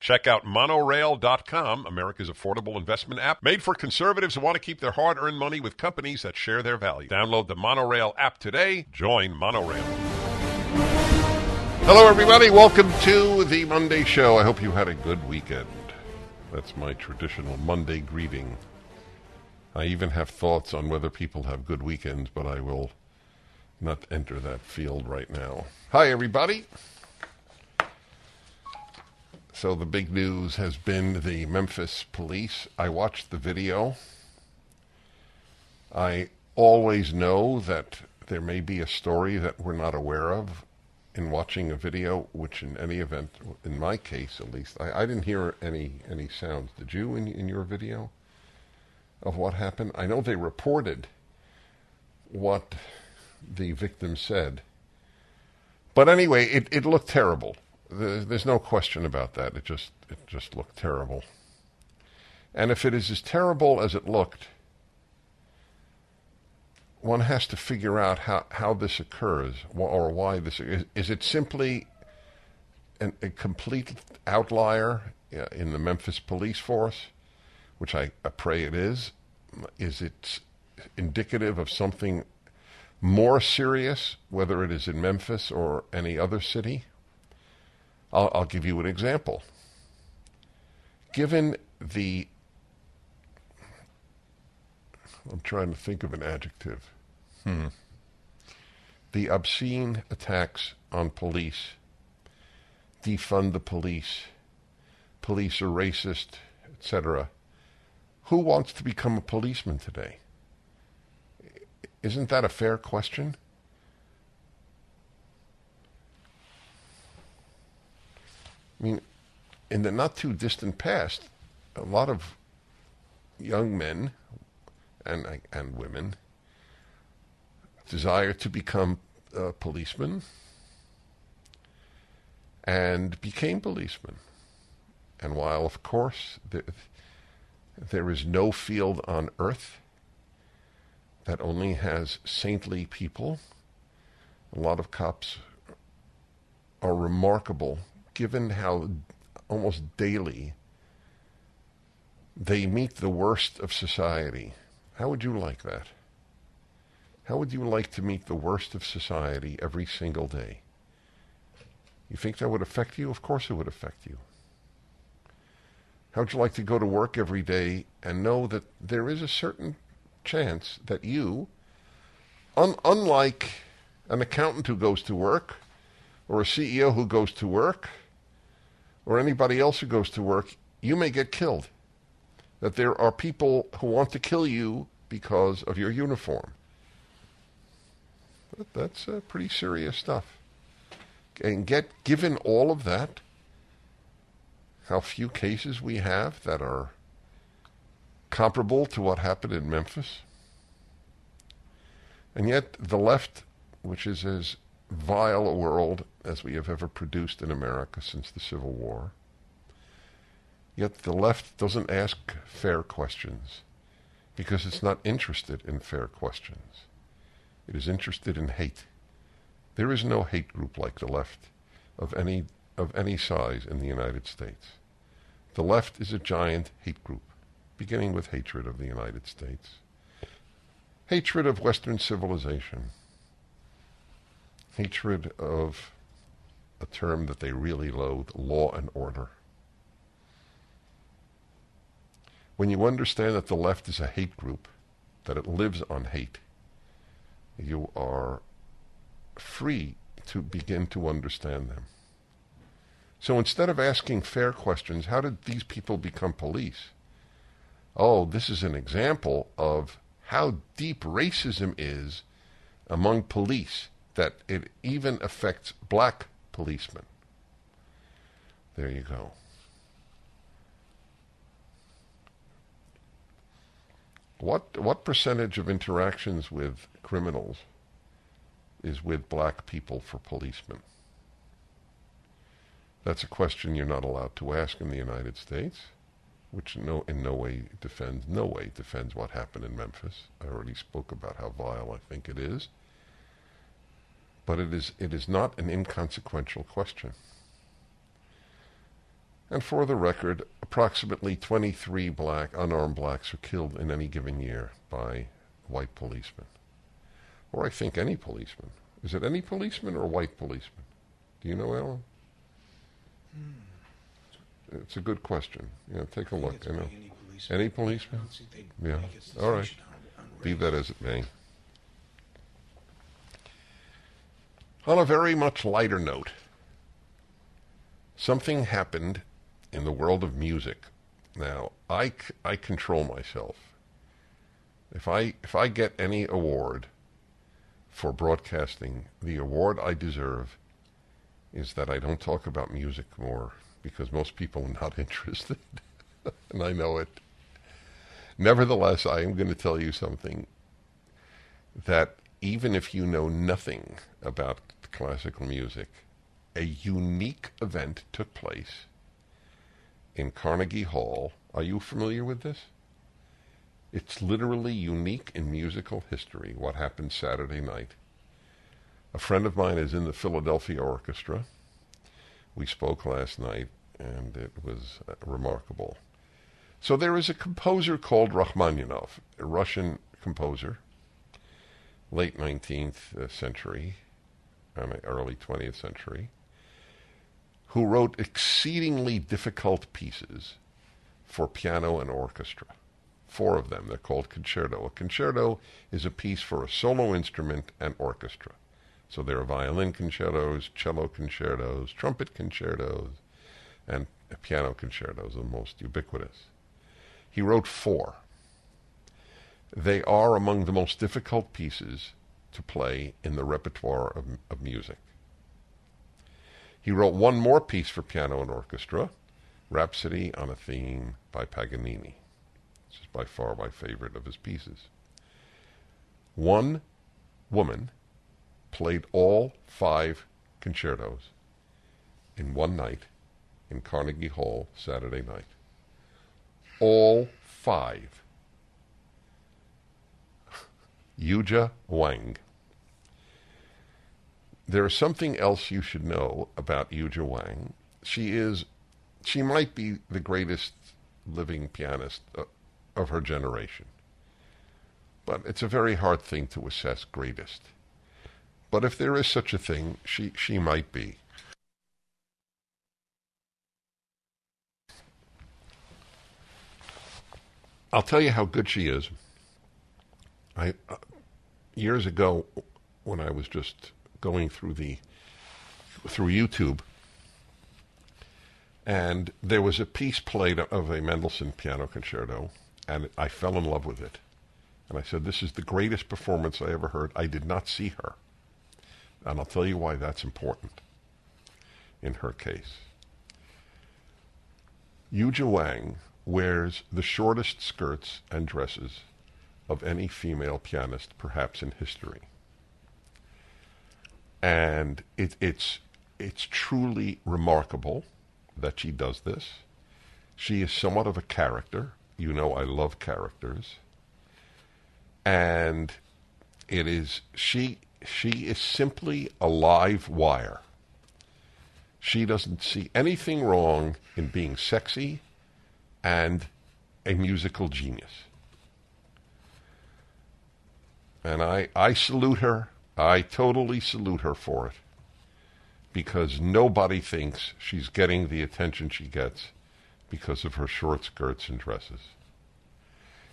Check out monorail.com, America's affordable investment app made for conservatives who want to keep their hard earned money with companies that share their values. Download the Monorail app today. Join Monorail. Hello, everybody. Welcome to the Monday Show. I hope you had a good weekend. That's my traditional Monday greeting. I even have thoughts on whether people have good weekends, but I will not enter that field right now. Hi, everybody. So the big news has been the Memphis police. I watched the video. I always know that there may be a story that we're not aware of in watching a video, which in any event, in my case at least, I, I didn't hear any any sounds. Did you in, in your video of what happened? I know they reported what the victim said. But anyway, it, it looked terrible. There's no question about that. It just it just looked terrible. And if it is as terrible as it looked, one has to figure out how, how this occurs or why this is. Is it simply an, a complete outlier uh, in the Memphis police force, which I, I pray it is? Is it indicative of something more serious, whether it is in Memphis or any other city? I'll, I'll give you an example. Given the, I'm trying to think of an adjective. Hmm. The obscene attacks on police, defund the police, police are racist, etc. Who wants to become a policeman today? Isn't that a fair question? I mean, in the not too distant past, a lot of young men and and women desire to become uh, policemen and became policemen. And while, of course, the, there is no field on earth that only has saintly people, a lot of cops are remarkable given how almost daily they meet the worst of society. How would you like that? How would you like to meet the worst of society every single day? You think that would affect you? Of course it would affect you. How would you like to go to work every day and know that there is a certain chance that you, un- unlike an accountant who goes to work or a CEO who goes to work, or anybody else who goes to work, you may get killed. That there are people who want to kill you because of your uniform. That's uh, pretty serious stuff. And get given all of that, how few cases we have that are comparable to what happened in Memphis. And yet the left, which is as vile a world as we have ever produced in America since the Civil War. Yet the left doesn't ask fair questions because it's not interested in fair questions. It is interested in hate. There is no hate group like the left of any of any size in the United States. The left is a giant hate group, beginning with hatred of the United States, hatred of Western civilization, hatred of a term that they really loathe law and order. When you understand that the left is a hate group, that it lives on hate, you are free to begin to understand them. So instead of asking fair questions, how did these people become police? Oh, this is an example of how deep racism is among police that it even affects black policemen. There you go. What what percentage of interactions with criminals is with black people for policemen? That's a question you're not allowed to ask in the United States, which no in no way defends no way defends what happened in Memphis. I already spoke about how vile I think it is. But it is it is not an inconsequential question. And for the record, approximately 23 black unarmed blacks are killed in any given year by white policemen. Or I think any policeman. Is it any policeman or white policeman? Do you know, Alan? Hmm. It's a good question. Yeah, take a look. know, any policeman. any policeman? I don't think Yeah. All right. on- on Be that as it may. On a very much lighter note, something happened in the world of music. Now, I, I control myself. If I if I get any award for broadcasting, the award I deserve is that I don't talk about music more because most people are not interested. and I know it. Nevertheless, I am going to tell you something that even if you know nothing about classical music, a unique event took place in Carnegie Hall. Are you familiar with this? It's literally unique in musical history what happened Saturday night. A friend of mine is in the Philadelphia Orchestra. We spoke last night, and it was uh, remarkable. So there is a composer called Rachmaninoff, a Russian composer, late 19th century, and early 20th century, who wrote exceedingly difficult pieces for piano and orchestra. Four of them. They're called concerto. A concerto is a piece for a solo instrument and orchestra. So there are violin concertos, cello concertos, trumpet concertos, and piano concertos, the most ubiquitous. He wrote four. They are among the most difficult pieces to play in the repertoire of, of music. He wrote one more piece for piano and orchestra, Rhapsody on a Theme by Paganini. This is by far my favorite of his pieces. One woman played all five concertos in one night in Carnegie Hall Saturday night. All five. Yuja Wang. There is something else you should know about Yuja Wang. She is, she might be the greatest living pianist uh, of her generation. But it's a very hard thing to assess greatest. But if there is such a thing, she, she might be. I'll tell you how good she is. I uh, years ago, when I was just going through the through YouTube, and there was a piece played of a Mendelssohn piano concerto, and I fell in love with it. And I said, "This is the greatest performance I ever heard." I did not see her, and I'll tell you why that's important. In her case, Yuja Wang wears the shortest skirts and dresses of any female pianist, perhaps in history. And it, it's it's truly remarkable that she does this. She is somewhat of a character. You know, I love characters. And it is she she is simply a live wire. She doesn't see anything wrong in being sexy and a musical genius. And I, I salute her. I totally salute her for it. Because nobody thinks she's getting the attention she gets because of her short skirts and dresses.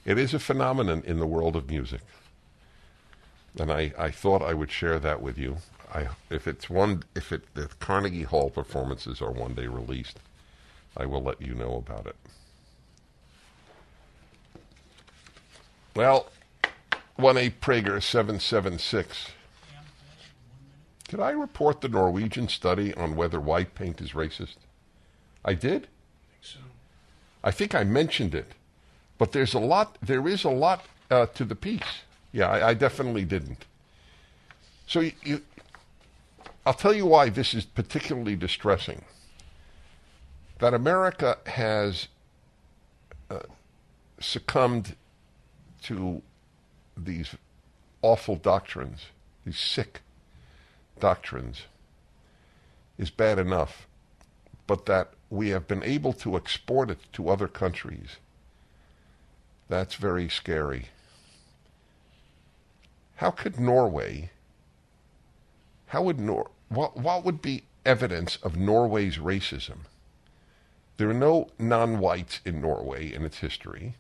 It is a phenomenon in the world of music. And I, I thought I would share that with you. I, if it's one, if it, the Carnegie Hall performances are one day released, I will let you know about it. Well, 1-8 Prager 776. Did I report the Norwegian study on whether white paint is racist? I did? I think so. I think I mentioned it. But there's a lot there is a lot uh, to the piece. Yeah, I, I definitely didn't. So you, you, I'll tell you why this is particularly distressing. That America has uh, succumbed to these awful doctrines, these sick doctrines, is bad enough. But that we have been able to export it to other countries, that's very scary. How could Norway, how would Nor, what, what would be evidence of Norway's racism? There are no non whites in Norway in its history,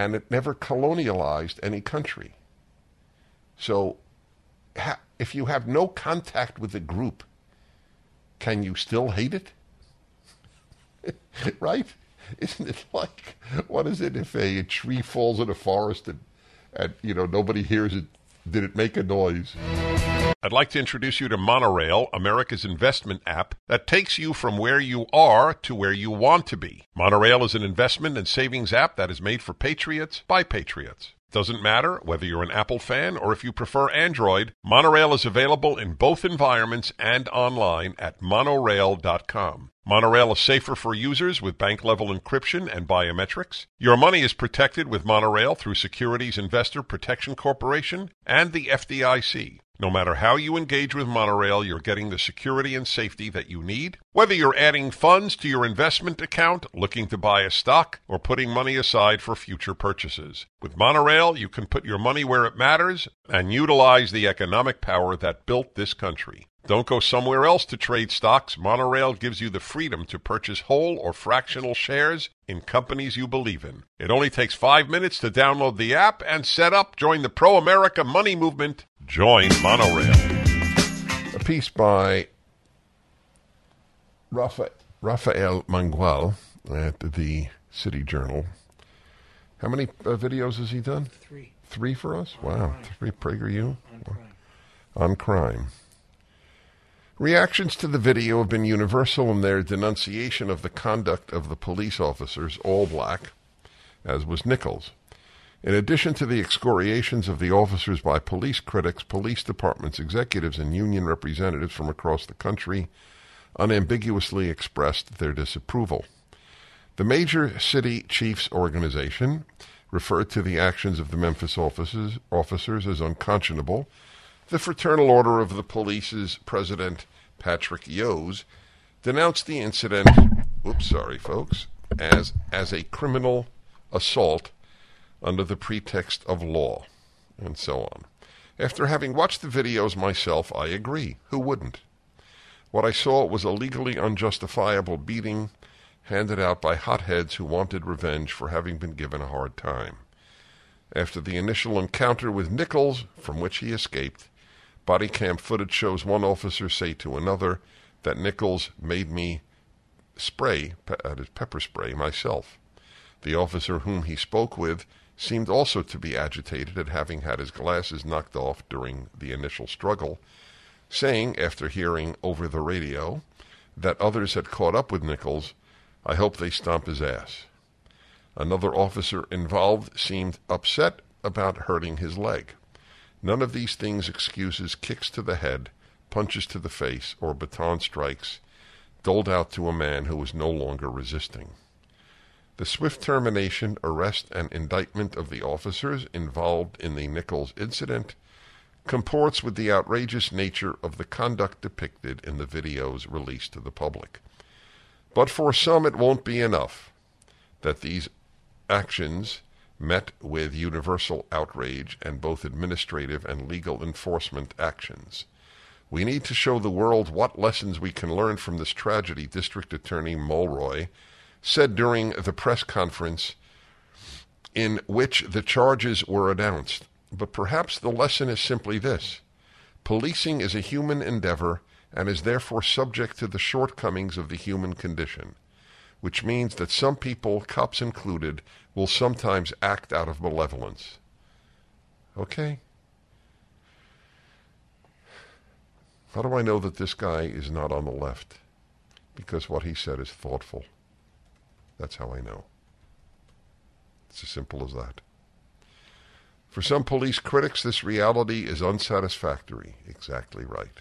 and it never colonialized any country. So, ha- if you have no contact with a group, can you still hate it? right? Isn't it like, what is it if a, a tree falls in a forest and, and, you know, nobody hears it? Did it make a noise? I'd like to introduce you to Monorail, America's investment app that takes you from where you are to where you want to be. Monorail is an investment and savings app that is made for patriots by patriots. Doesn't matter whether you're an Apple fan or if you prefer Android, Monorail is available in both environments and online at monorail.com. Monorail is safer for users with bank level encryption and biometrics. Your money is protected with Monorail through Securities Investor Protection Corporation and the FDIC. No matter how you engage with Monorail, you're getting the security and safety that you need. Whether you're adding funds to your investment account, looking to buy a stock, or putting money aside for future purchases. With Monorail, you can put your money where it matters and utilize the economic power that built this country. Don't go somewhere else to trade stocks. Monorail gives you the freedom to purchase whole or fractional shares in companies you believe in. It only takes five minutes to download the app and set up. Join the pro America money movement. Join Monorail. A piece by Rafa- Rafael Mangual at the City Journal. How many uh, videos has he done? Three. Three for us? On wow. crime. Three PragerU? On crime. on crime. Reactions to the video have been universal in their denunciation of the conduct of the police officers, all black, as was Nichols. In addition to the excoriations of the officers by police critics, police departments, executives, and union representatives from across the country unambiguously expressed their disapproval. The major city chiefs organization referred to the actions of the Memphis officers, officers as unconscionable. The Fraternal Order of the Police's president, Patrick Yoes, denounced the incident, oops, sorry, folks, as, as a criminal assault under the pretext of law, and so on. After having watched the videos myself, I agree. Who wouldn't? What I saw was a legally unjustifiable beating handed out by hotheads who wanted revenge for having been given a hard time. After the initial encounter with Nichols, from which he escaped, body cam footage shows one officer say to another that Nichols made me spray, uh, pepper spray, myself. The officer whom he spoke with seemed also to be agitated at having had his glasses knocked off during the initial struggle, saying, after hearing over the radio, that others had caught up with Nichols, I hope they stomp his ass. Another officer involved seemed upset about hurting his leg. None of these things excuses kicks to the head, punches to the face, or baton strikes doled out to a man who was no longer resisting. The swift termination, arrest, and indictment of the officers involved in the Nichols incident comports with the outrageous nature of the conduct depicted in the videos released to the public. But for some, it won't be enough that these actions met with universal outrage and both administrative and legal enforcement actions. We need to show the world what lessons we can learn from this tragedy, District Attorney Mulroy said during the press conference in which the charges were announced. But perhaps the lesson is simply this policing is a human endeavor and is therefore subject to the shortcomings of the human condition, which means that some people, cops included, will sometimes act out of malevolence. Okay? How do I know that this guy is not on the left? Because what he said is thoughtful. That's how I know. It's as simple as that. For some police critics, this reality is unsatisfactory. Exactly right.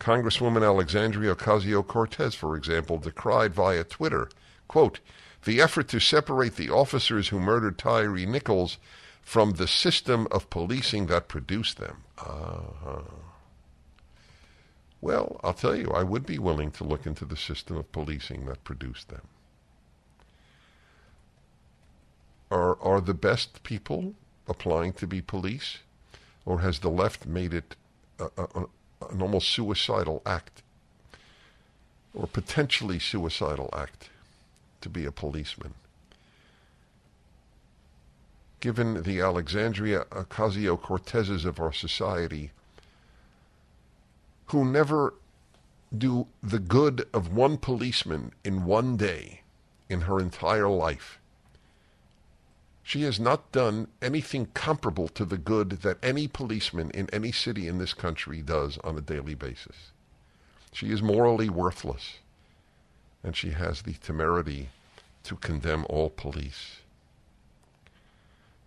Congresswoman Alexandria Ocasio Cortez, for example, decried via Twitter, quote, the effort to separate the officers who murdered Tyre Nichols from the system of policing that produced them. Uh-huh. Well, I'll tell you, I would be willing to look into the system of policing that produced them. Are, are the best people applying to be police? Or has the left made it a, a, an almost suicidal act? Or potentially suicidal act to be a policeman? Given the Alexandria Ocasio Cortezes of our society, who never do the good of one policeman in one day in her entire life. She has not done anything comparable to the good that any policeman in any city in this country does on a daily basis. She is morally worthless, and she has the temerity to condemn all police.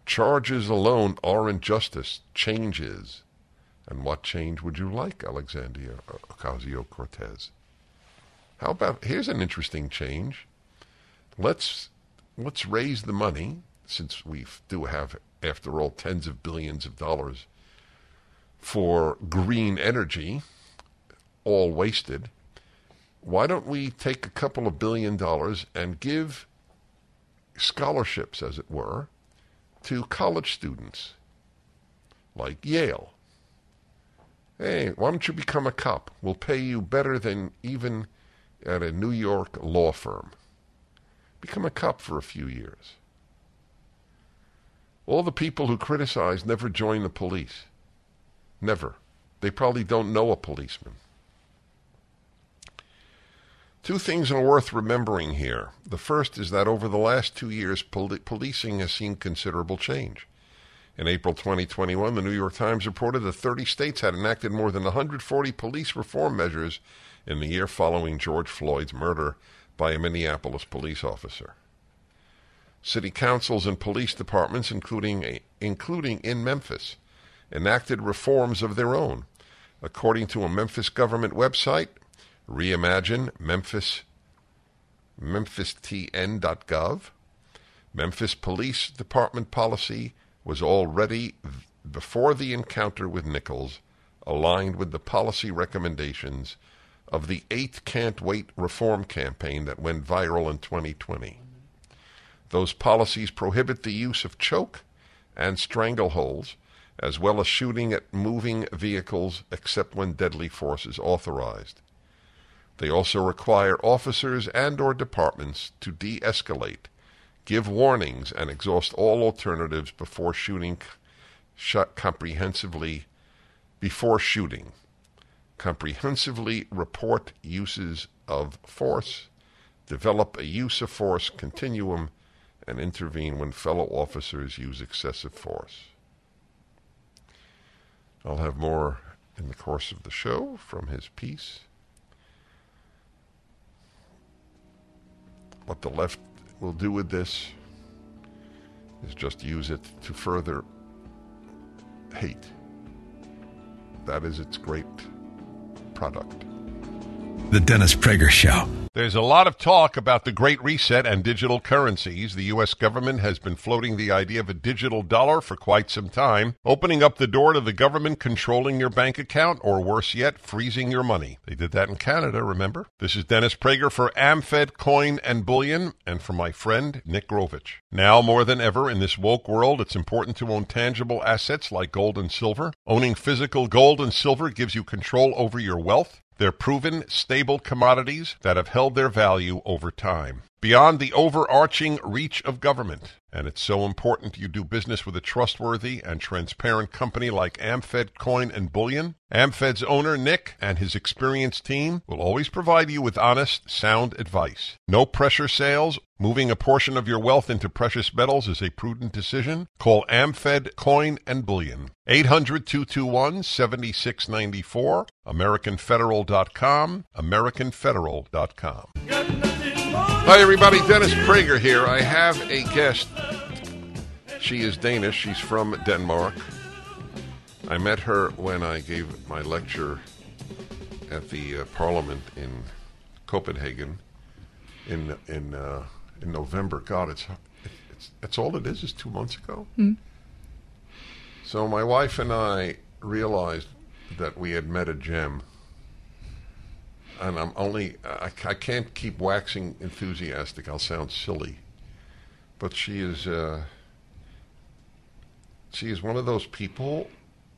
Charges alone aren't justice, changes. And what change would you like, Alexandria Ocasio Cortez? How about here's an interesting change. Let's let's raise the money, since we do have, after all, tens of billions of dollars for green energy, all wasted. Why don't we take a couple of billion dollars and give scholarships, as it were, to college students like Yale Hey, why don't you become a cop? We'll pay you better than even at a New York law firm. Become a cop for a few years. All the people who criticize never join the police. Never. They probably don't know a policeman. Two things are worth remembering here. The first is that over the last two years, poli- policing has seen considerable change. In April 2021, the New York Times reported that 30 states had enacted more than 140 police reform measures in the year following George Floyd's murder by a Minneapolis police officer. City councils and police departments, including, including in Memphis, enacted reforms of their own. According to a Memphis government website, Reimagine Memphis, memphistn.gov, Memphis Police Department policy was already, before the encounter with Nichols, aligned with the policy recommendations of the Eight Can't Wait reform campaign that went viral in 2020. Those policies prohibit the use of choke and strangleholds, as well as shooting at moving vehicles except when deadly force is authorized. They also require officers and or departments to de-escalate give warnings, and exhaust all alternatives before shooting shut comprehensively before shooting. Comprehensively report uses of force, develop a use of force continuum, and intervene when fellow officers use excessive force. I'll have more in the course of the show from his piece. What the left will do with this is just use it to further hate. That is its great product. The Dennis Prager Show. There's a lot of talk about the Great Reset and digital currencies. The U.S. government has been floating the idea of a digital dollar for quite some time, opening up the door to the government controlling your bank account, or worse yet, freezing your money. They did that in Canada, remember? This is Dennis Prager for AmFed Coin and Bullion, and for my friend Nick Grovich. Now more than ever in this woke world, it's important to own tangible assets like gold and silver. Owning physical gold and silver gives you control over your wealth they're proven, stable commodities that have held their value over time. Beyond the overarching reach of government, and it's so important you do business with a trustworthy and transparent company like AmFed Coin and Bullion. AmFed's owner, Nick, and his experienced team will always provide you with honest, sound advice. No pressure sales. Moving a portion of your wealth into precious metals is a prudent decision. Call AmFed Coin and Bullion. 800-221-7694. AmericanFederal.com. AmericanFederal.com. Hi, everybody. Dennis Prager here. I have a guest She is Danish. She's from Denmark. I met her when I gave my lecture at the uh, Parliament in Copenhagen in in uh, in November. God, it's it's it's all it is. Is two months ago. So my wife and I realized that we had met a gem, and I'm only I, I can't keep waxing enthusiastic. I'll sound silly, but she is uh, she is one of those people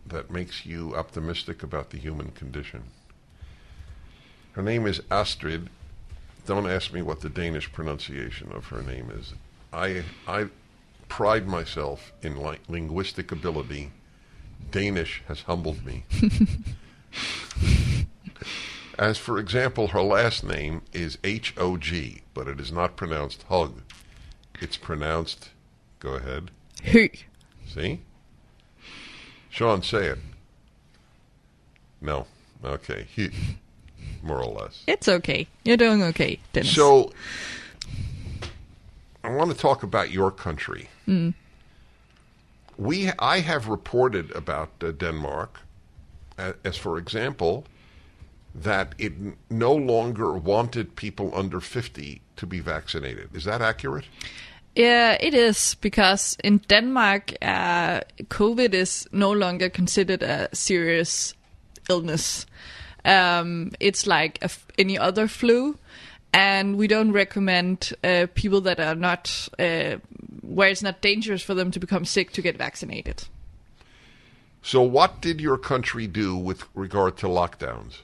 that makes you optimistic about the human condition. Her name is Astrid. Don't ask me what the Danish pronunciation of her name is. I I pride myself in li- linguistic ability. Danish has humbled me. As for example, her last name is H O G, but it is not pronounced hug. It's pronounced. Go ahead. Hø. See? Sean, say it. No. Okay. He, more or less. It's okay. You're doing okay, Dennis. So, I want to talk about your country. We, I have reported about uh, Denmark, a- as for example, that it no longer wanted people under 50 to be vaccinated. Is that accurate? Yeah, it is because in Denmark, uh, COVID is no longer considered a serious illness. Um, it's like a f- any other flu, and we don't recommend uh, people that are not uh, where it's not dangerous for them to become sick to get vaccinated. So, what did your country do with regard to lockdowns?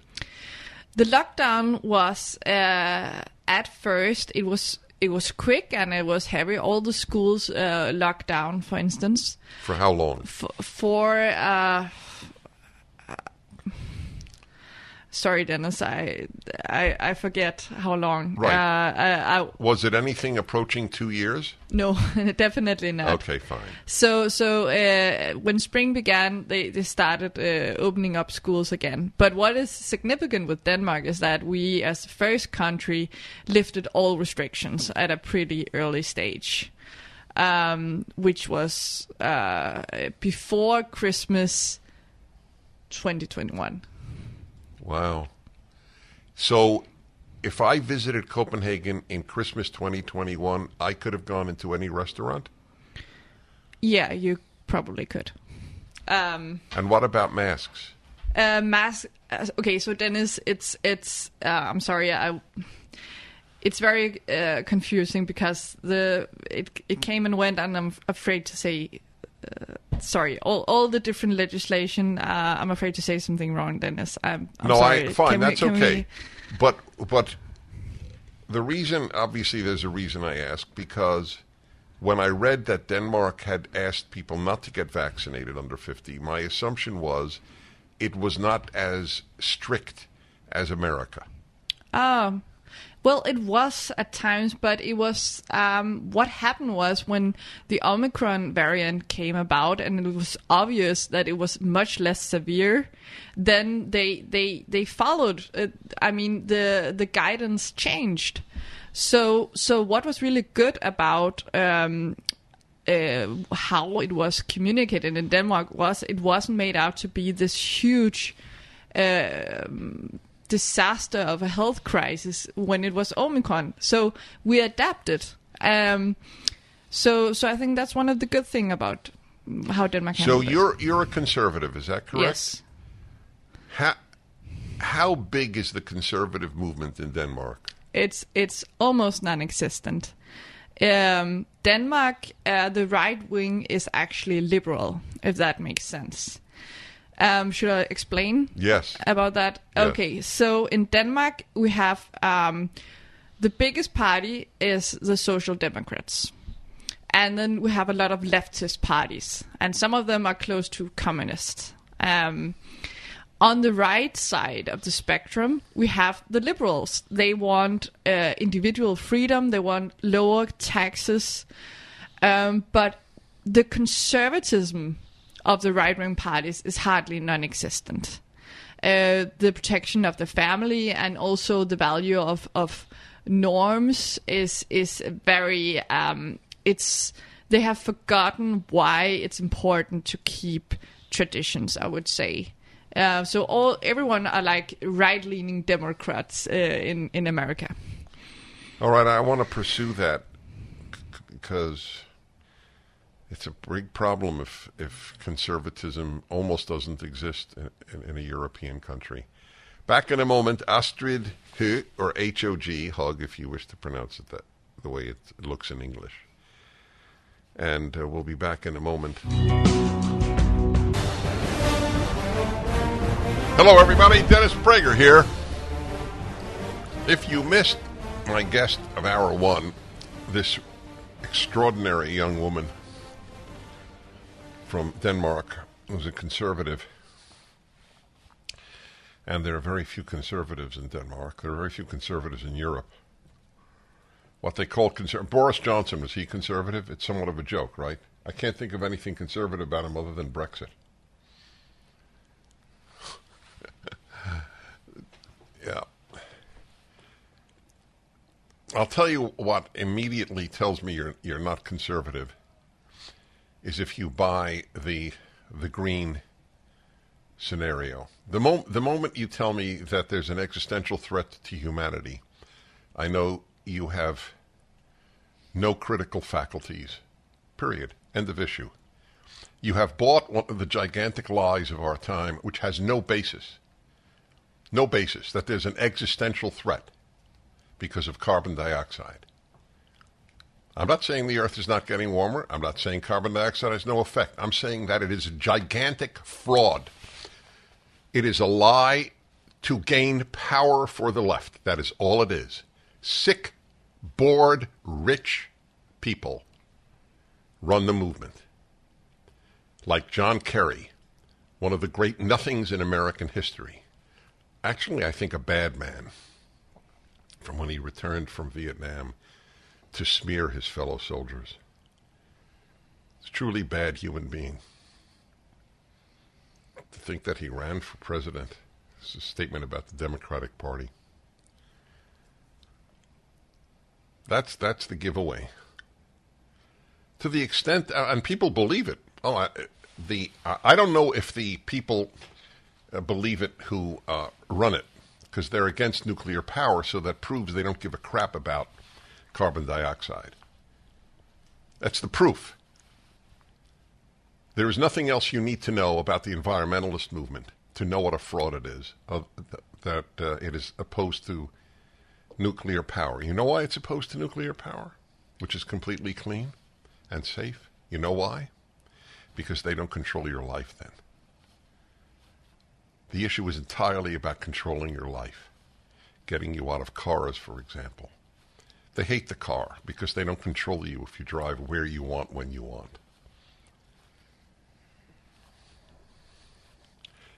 The lockdown was uh, at first it was it was quick and it was heavy. All the schools uh, locked down, for instance. For how long? f- for uh, sorry dennis I, I i forget how long Right. uh, I, I Was it anything approaching two years? no definitely not Okay, fine. so so uh, when spring began they, they started uh, opening up schools again but what is significant with denmark is that we as the first country lifted all restrictions at a pretty early stage um, which was uh, before christmas 2021 Wow. So, if I visited Copenhagen in Christmas 2021, I could have gone into any restaurant? Yeah, you probably could. Um, And what about masks? uh, mask. Uh, okay, so Dennis, it's it's. Uh, I'm sorry, I. It's very uh, confusing because the it it came and went, and I'm afraid to say. Uh, sorry, all all the different legislation. Uh, I'm afraid to say something wrong, Dennis. I'm, I'm no, sorry. I fine, Can that's can okay. we- But but the reason obviously there's a reason I ask because when I read that Denmark had asked people not to get vaccinated under 50, my assumption was it was not as strict as America. Um, well, it was at times, but it was um, what happened was when the Omicron variant came about, and it was obvious that it was much less severe. Then they they they followed. Uh, I mean, the the guidance changed. So so what was really good about um, uh, how it was communicated in Denmark was it wasn't made out to be this huge um, disaster of a health crisis when it was Omicron. So we adapted. Um, so so I think that's one of the good thing about how Denmark. So you're you're a conservative, is that correct? yes. How, how big is the conservative movement in Denmark? it's it's almost non-existent. Um, Denmark, uh, the right wing is actually liberal, if that makes sense. Um, should I explain Yes. about that? Yes. Okay, so in Denmark we have um, the biggest party is the Social Democrats, and then we have a lot of leftist parties, and some of them are close to communist. Um, on the right side of the spectrum, we have the liberals. They want uh, individual freedom. They want lower taxes. Um, but the conservatism of the right wing parties is hardly non existent. Uh, the protection of the family and also the value of, of norms is is very um, it's they have forgotten why it's important to keep traditions. I would say. Uh, so all everyone are like right-leaning Democrats uh, in in America. All right, I want to pursue that because it's a big problem if if conservatism almost doesn't exist in, in, in a European country. Back in a moment, Astrid H or H O G Hug, if you wish to pronounce it that the way it looks in English. And uh, we'll be back in a moment. Hello, everybody. Dennis Prager here. If you missed my guest of hour one, this extraordinary young woman from Denmark who's a conservative, and there are very few conservatives in Denmark. There are very few conservatives in Europe. What they call conservative. Boris Johnson, was he conservative? It's somewhat of a joke, right? I can't think of anything conservative about him other than Brexit. yeah. I'll tell you what immediately tells me you're you're not conservative is if you buy the the green scenario. The moment the moment you tell me that there's an existential threat to humanity, I know you have no critical faculties. Period. End of issue. You have bought one of the gigantic lies of our time, which has no basis. No basis that there's an existential threat because of carbon dioxide. I'm not saying the Earth is not getting warmer. I'm not saying carbon dioxide has no effect. I'm saying that it is a gigantic fraud. It is a lie to gain power for the left. That is all it is. Sick, bored, rich people run the movement. Like John Kerry, one of the great nothings in American history. Actually, I think a bad man from when he returned from Vietnam to smear his fellow soldiers. It's a truly bad human being. To think that he ran for president is a statement about the Democratic Party. That's that's the giveaway. To the extent, uh, and people believe it. Oh, I, the I don't know if the people uh, believe it who uh, run it because they're against nuclear power, so that proves they don't give a crap about carbon dioxide. That's the proof. There is nothing else you need to know about the environmentalist movement to know what a fraud it is, uh, that uh, it is opposed to nuclear power. You know why it's opposed to nuclear power, which is completely clean and safe? You know why? Because they don't control your life then. The issue is entirely about controlling your life, getting you out of cars, for example. They hate the car because they don't control you if you drive where you want when you want.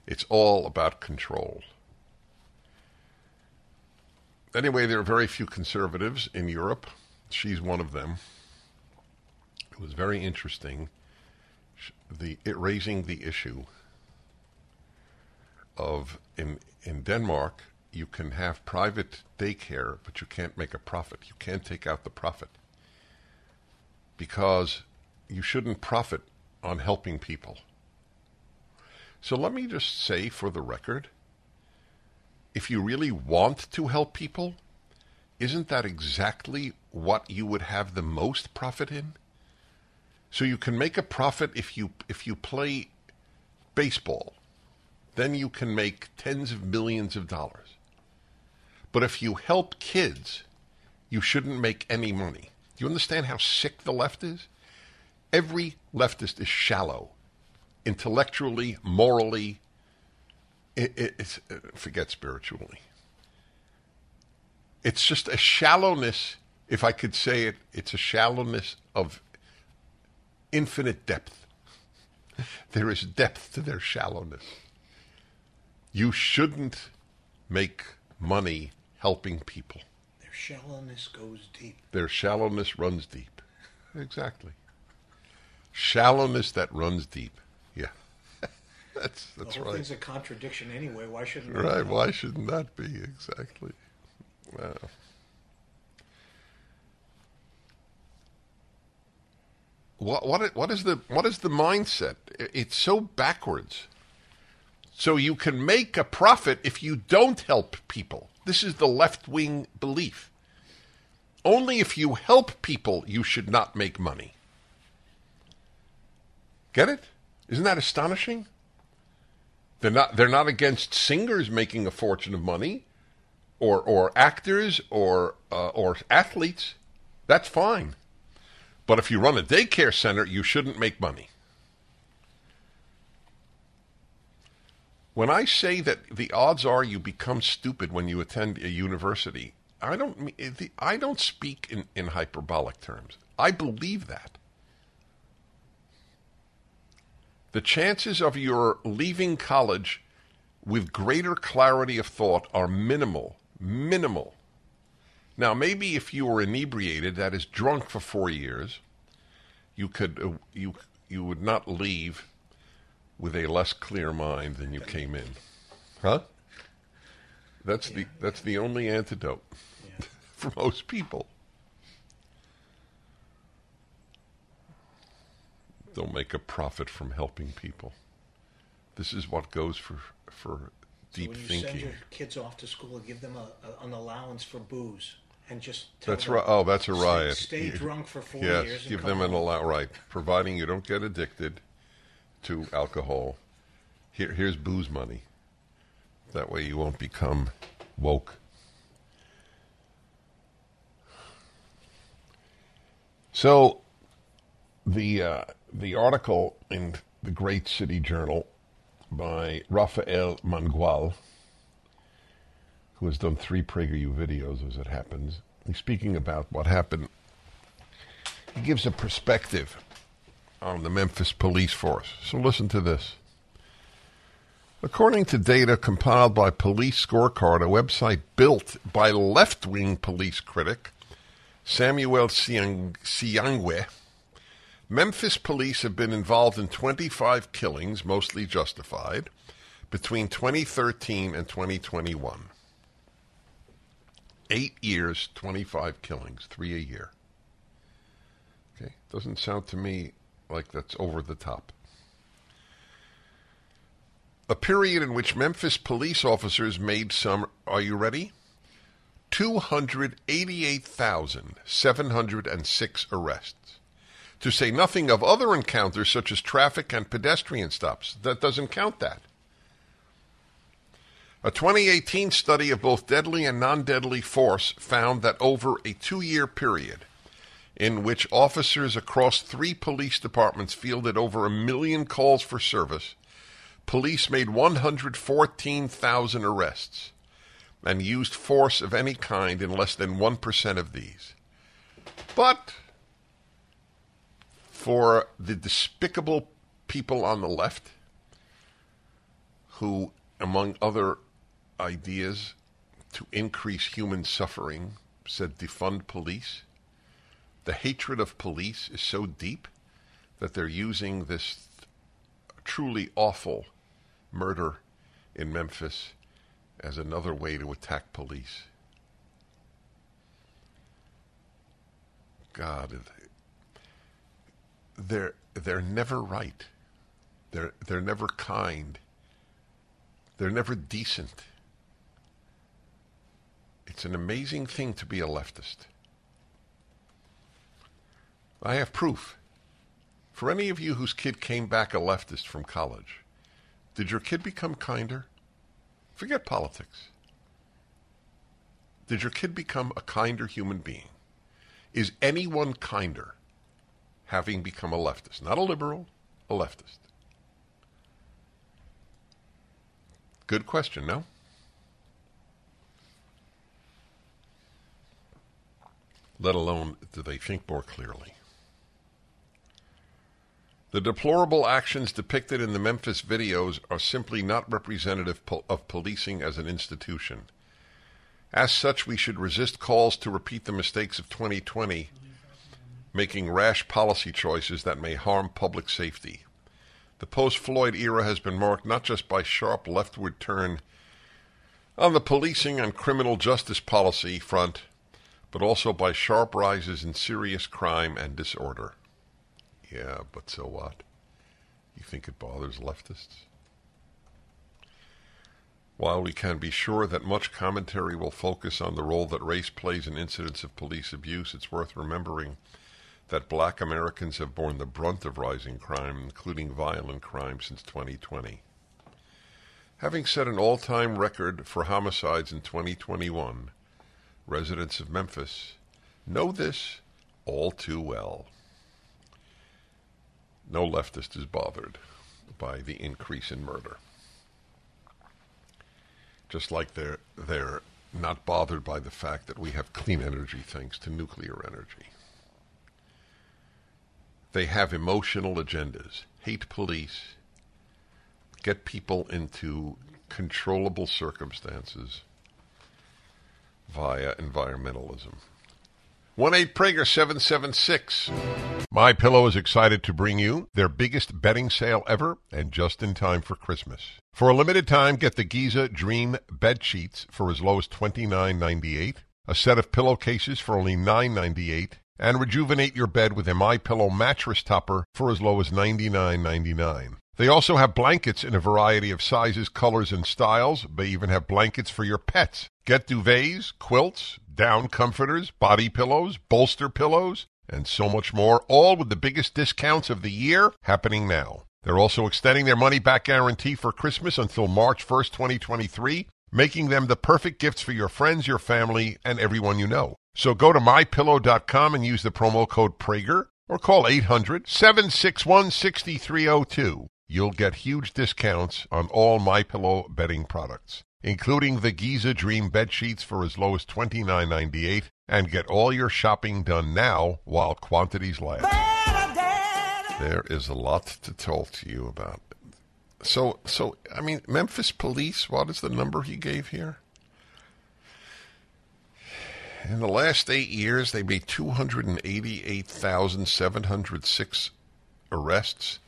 It's all about control. Anyway, there are very few conservatives in Europe. She's one of them. It was very interesting the raising the issue of in in Denmark you can have private daycare, but you can't make a profit. You can't take out the profit because you shouldn't profit on helping people. So let me just say for the record if you really want to help people, isn't that exactly what you would have the most profit in? So you can make a profit if you if you play baseball, then you can make tens of millions of dollars. But if you help kids, you shouldn't make any money. Do you understand how sick the left is? Every leftist is shallow, intellectually, morally. It, it, it's, uh, forget spiritually. It's just a shallowness. If I could say it, it's a shallowness of infinite depth. There is depth to their shallowness. You shouldn't make money helping people. Their shallowness goes deep. Their shallowness runs deep. Exactly. Shallowness that runs deep. Yeah. that's that's the whole right. thing's a contradiction anyway. Why shouldn't Right. Why shouldn't that be? Exactly. Wow. what what what is the what is the mindset? It's so backwards. So you can make a profit if you don't help people. This is the left wing belief. Only if you help people you should not make money. Get it? Isn't that astonishing? They're not they're not against singers making a fortune of money or or actors or uh, or athletes. That's fine. But if you run a daycare center, you shouldn't make money. When I say that the odds are you become stupid when you attend a university, I don't I don't speak in, in hyperbolic terms. I believe that. The chances of your leaving college with greater clarity of thought are minimal. Minimal. Now, maybe if you were inebriated, that is, drunk for four years, you could uh, you you would not leave with a less clear mind than you came in, huh? That's the that's the only antidote for most people. Don't make a profit from helping people. This is what goes for for deep so when you thinking. send your kids off to school, give them a, a, an allowance for booze and just that's them, right. Oh, that's a stay, riot. Stay, drunk for four yes, years. give them an allowance. right, providing you don't get addicted to alcohol. Here, here's booze money. That way, you won't become woke. So, the uh, the article in the Great City Journal by Rafael Mangual, who has done three PragerU videos as it happens, he's speaking about what happened. He gives a perspective on the Memphis police force. So listen to this. According to data compiled by Police Scorecard, a website built by left wing police critic Samuel Siang- Sinyangwe, Memphis police have been involved in 25 killings, mostly justified, between 2013 and 2021. Eight years, 25 killings, three a year. Okay, doesn't sound to me like that's over the top. A period in which Memphis police officers made some, are you ready? 288,706 arrests. To say nothing of other encounters such as traffic and pedestrian stops. That doesn't count that. A 2018 study of both deadly and non deadly force found that over a two year period, in which officers across three police departments fielded over a million calls for service, police made 114,000 arrests and used force of any kind in less than 1% of these. But for the despicable people on the left, who, among other ideas to increase human suffering, said defund police, the hatred of police is so deep that they're using this truly awful murder in Memphis as another way to attack police. God, they're they're never right. They're they're never kind. They're never decent. It's an amazing thing to be a leftist. I have proof. For any of you whose kid came back a leftist from college, did your kid become kinder? Forget politics. Did your kid become a kinder human being? Is anyone kinder having become a leftist? Not a liberal, a leftist. Good question, no? Let alone do they think more clearly. The deplorable actions depicted in the Memphis videos are simply not representative po- of policing as an institution. As such, we should resist calls to repeat the mistakes of 2020, making rash policy choices that may harm public safety. The post Floyd era has been marked not just by sharp leftward turn on the policing and criminal justice policy front, but also by sharp rises in serious crime and disorder. Yeah, but so what? You think it bothers leftists? While we can be sure that much commentary will focus on the role that race plays in incidents of police abuse, it's worth remembering that black Americans have borne the brunt of rising crime, including violent crime, since 2020. Having set an all time record for homicides in 2021, residents of Memphis know this all too well. No leftist is bothered by the increase in murder. Just like they're, they're not bothered by the fact that we have clean energy thanks to nuclear energy. They have emotional agendas, hate police, get people into controllable circumstances via environmentalism. 1 Prager 776. My Pillow is excited to bring you their biggest bedding sale ever and just in time for Christmas. For a limited time, get the Giza Dream bed sheets for as low as $29.98, a set of pillowcases for only $9.98, and rejuvenate your bed with a My Pillow mattress topper for as low as $99.99. They also have blankets in a variety of sizes, colors, and styles. They even have blankets for your pets. Get duvets, quilts, down comforters, body pillows, bolster pillows, and so much more, all with the biggest discounts of the year happening now. They're also extending their money back guarantee for Christmas until March 1st, 2023, making them the perfect gifts for your friends, your family, and everyone you know. So go to mypillow.com and use the promo code Prager or call 800 761 6302. You'll get huge discounts on all MyPillow bedding products, including the Giza Dream bed sheets for as low as $29.98 and get all your shopping done now while quantities last. There is a lot to tell to you about. So, so I mean, Memphis police. What is the number he gave here? In the last eight years, they made two hundred and eighty-eight thousand seven hundred six arrests,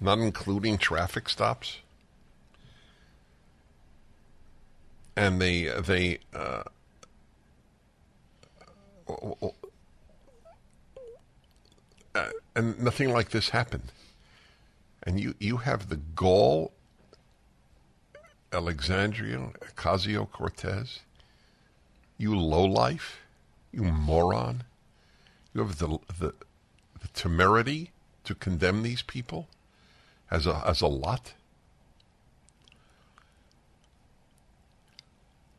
not including traffic stops. And they they. Uh, uh, and nothing like this happened. And you, you have the gall, Alexandria Ocasio Cortez, you low life, you moron. You have the, the, the temerity to condemn these people as a, as a lot.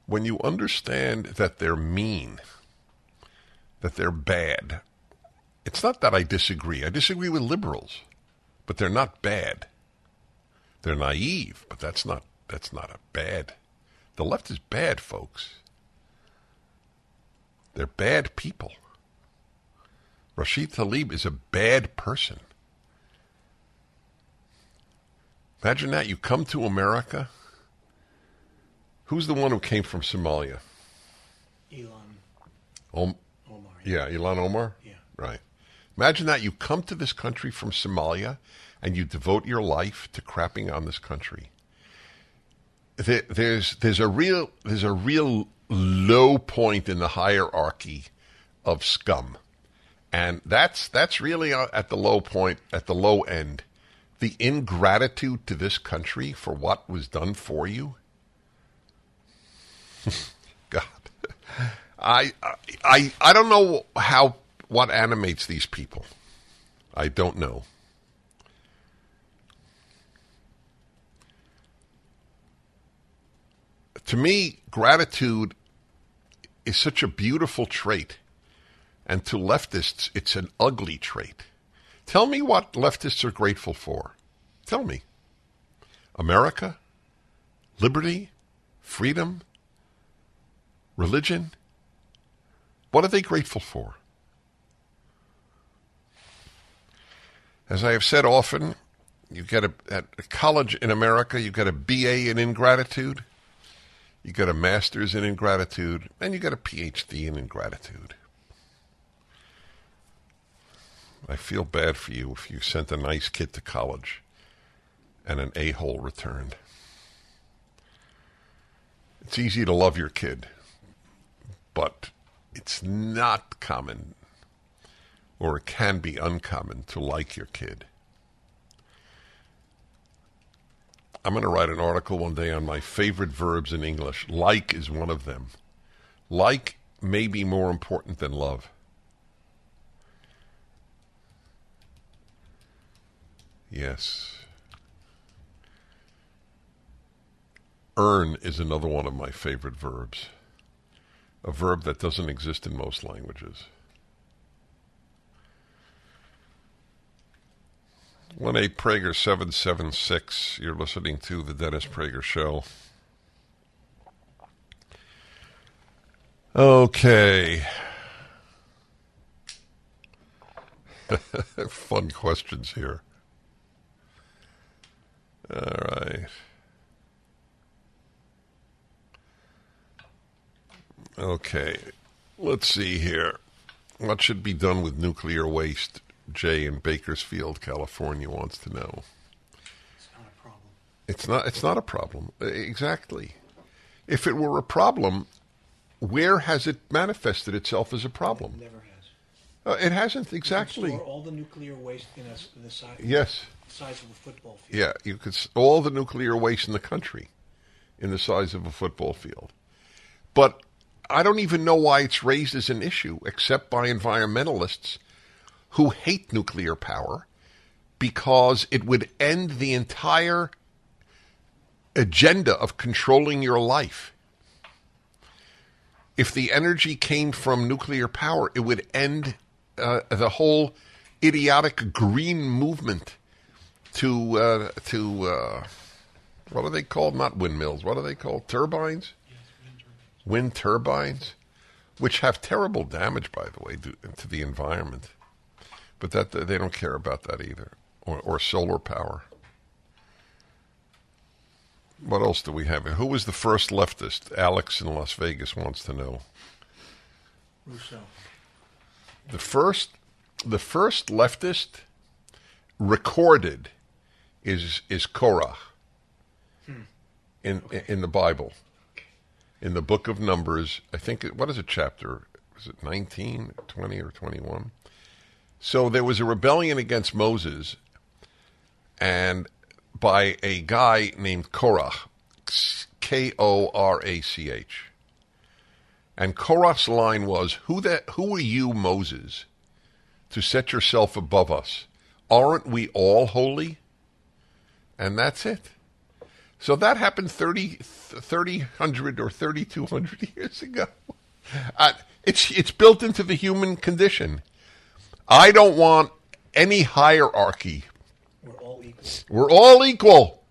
When you understand that they're mean, that they're bad, it's not that I disagree. I disagree with liberals, but they're not bad. They're naive, but that's not that's not a bad. The left is bad, folks. They're bad people. Rashid Tlaib is a bad person. Imagine that. You come to America. Who's the one who came from Somalia? Ilhan Om- Omar. yeah, Ilhan Omar? Yeah. Right. Imagine that you come to this country from Somalia and you devote your life to crapping on this country. There, there's there's a real there's a real low point in the hierarchy of scum, and that's that's really uh, at the low point at the low end. The ingratitude to this country for what was done for you. God, I I I don't know how what animates these people. I don't know. To me, gratitude is such a beautiful trait. And to leftists, it's an ugly trait. Tell me what leftists are grateful for. Tell me. America? Liberty? Freedom? Religion? What are they grateful for? As I have said often, you get a at college in America, you get a BA in ingratitude, you get a master's in ingratitude, and you get a PhD in ingratitude. I feel bad for you if you sent a nice kid to college and an a hole returned. It's easy to love your kid, but it's not common or it can be uncommon to like your kid. I'm going to write an article one day on my favorite verbs in English. Like is one of them. Like may be more important than love. Yes. Earn is another one of my favorite verbs. A verb that doesn't exist in most languages. 1-8 Prager 776. You're listening to the Dennis Prager Show. Okay. Fun questions here. All right. Okay. Let's see here. What should be done with nuclear waste? Jay in Bakersfield, California wants to know. It's not a problem. It's not it's not a problem. Exactly. If it were a problem, where has it manifested itself as a problem? Never has. Uh, it hasn't exactly. Store all the nuclear waste in a, s- the size, Yes. size of a football field. Yeah, you could all the nuclear waste in the country in the size of a football field. But I don't even know why it's raised as an issue except by environmentalists who hate nuclear power because it would end the entire agenda of controlling your life. If the energy came from nuclear power, it would end uh, the whole idiotic green movement to uh, to uh, what are they called? Not windmills. What are they called? Turbines. Wind turbines, which have terrible damage, by the way, to, to the environment. But that they don't care about that either, or, or solar power. What else do we have? Who was the first leftist? Alex in Las Vegas wants to know. Rousseau. The first, the first leftist recorded is is Korah hmm. in in the Bible, in the book of Numbers. I think what is it chapter? Is it 19, 20, or twenty one? So there was a rebellion against Moses, and by a guy named Korah, K O R A C H. And Korah's line was, "Who that? Who are you, Moses, to set yourself above us? Aren't we all holy?" And that's it. So that happened 30, 300 or 3,200 years ago. Uh, it's, it's built into the human condition. I don't want any hierarchy. We're all equal. We're all equal.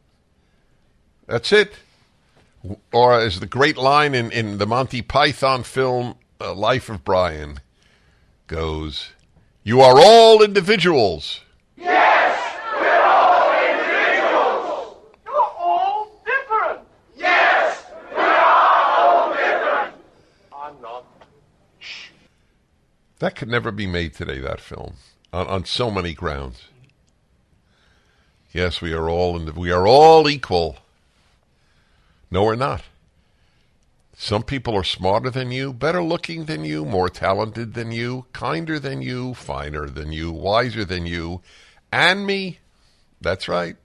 That's it. Or as the great line in, in the Monty Python film uh, Life of Brian goes, You are all individuals. You're all different. Yes, we are all different. I'm not. That could never be made today, that film, on, on so many grounds. Yes, we are all in we are all equal. No, we're not. Some people are smarter than you, better looking than you, more talented than you, kinder than you, finer than you, wiser than you, and me. That's right.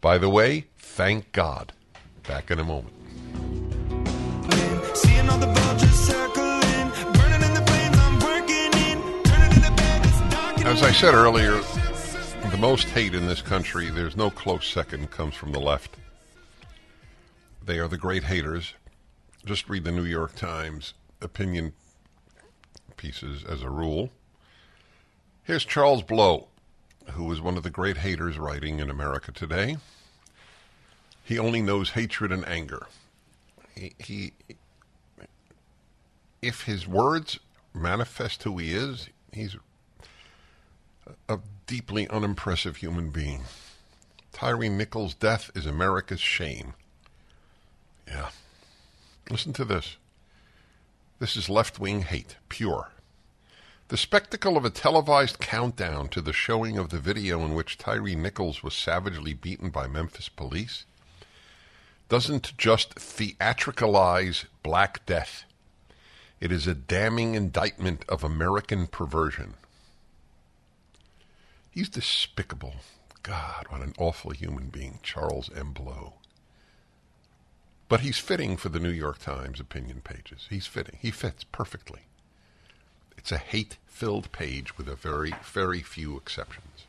By the way, thank God. Back in a moment. As I said earlier, the most hate in this country, there's no close second, comes from the left. They are the great haters. Just read the New York Times opinion pieces as a rule. Here's Charles Blow, who is one of the great haters writing in America today. He only knows hatred and anger. He, he if his words manifest who he is, he's a deeply unimpressive human being. Tyre Nichols' death is America's shame. Yeah. Listen to this. This is left wing hate, pure. The spectacle of a televised countdown to the showing of the video in which Tyre Nichols was savagely beaten by Memphis police doesn't just theatricalize Black Death. It is a damning indictment of American perversion. He's despicable. God, what an awful human being, Charles M. Blow. But he's fitting for the New York Times opinion pages. He's fitting. He fits perfectly. It's a hate filled page with a very, very few exceptions.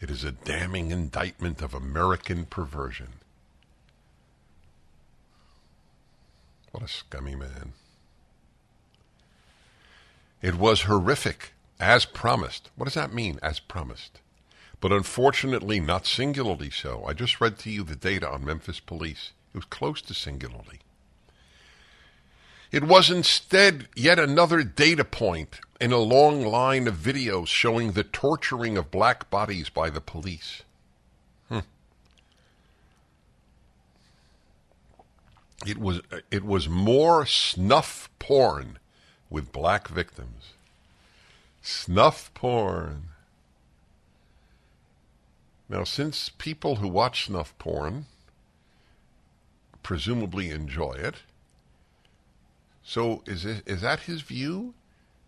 It is a damning indictment of American perversion. What a scummy man. It was horrific, as promised. What does that mean, as promised? But unfortunately, not singularly so. I just read to you the data on Memphis police. It was close to singularly. It was instead yet another data point in a long line of videos showing the torturing of black bodies by the police. Hmm. It was it was more snuff porn with black victims. Snuff porn. Now, since people who watch snuff porn presumably enjoy it, so is it, is that his view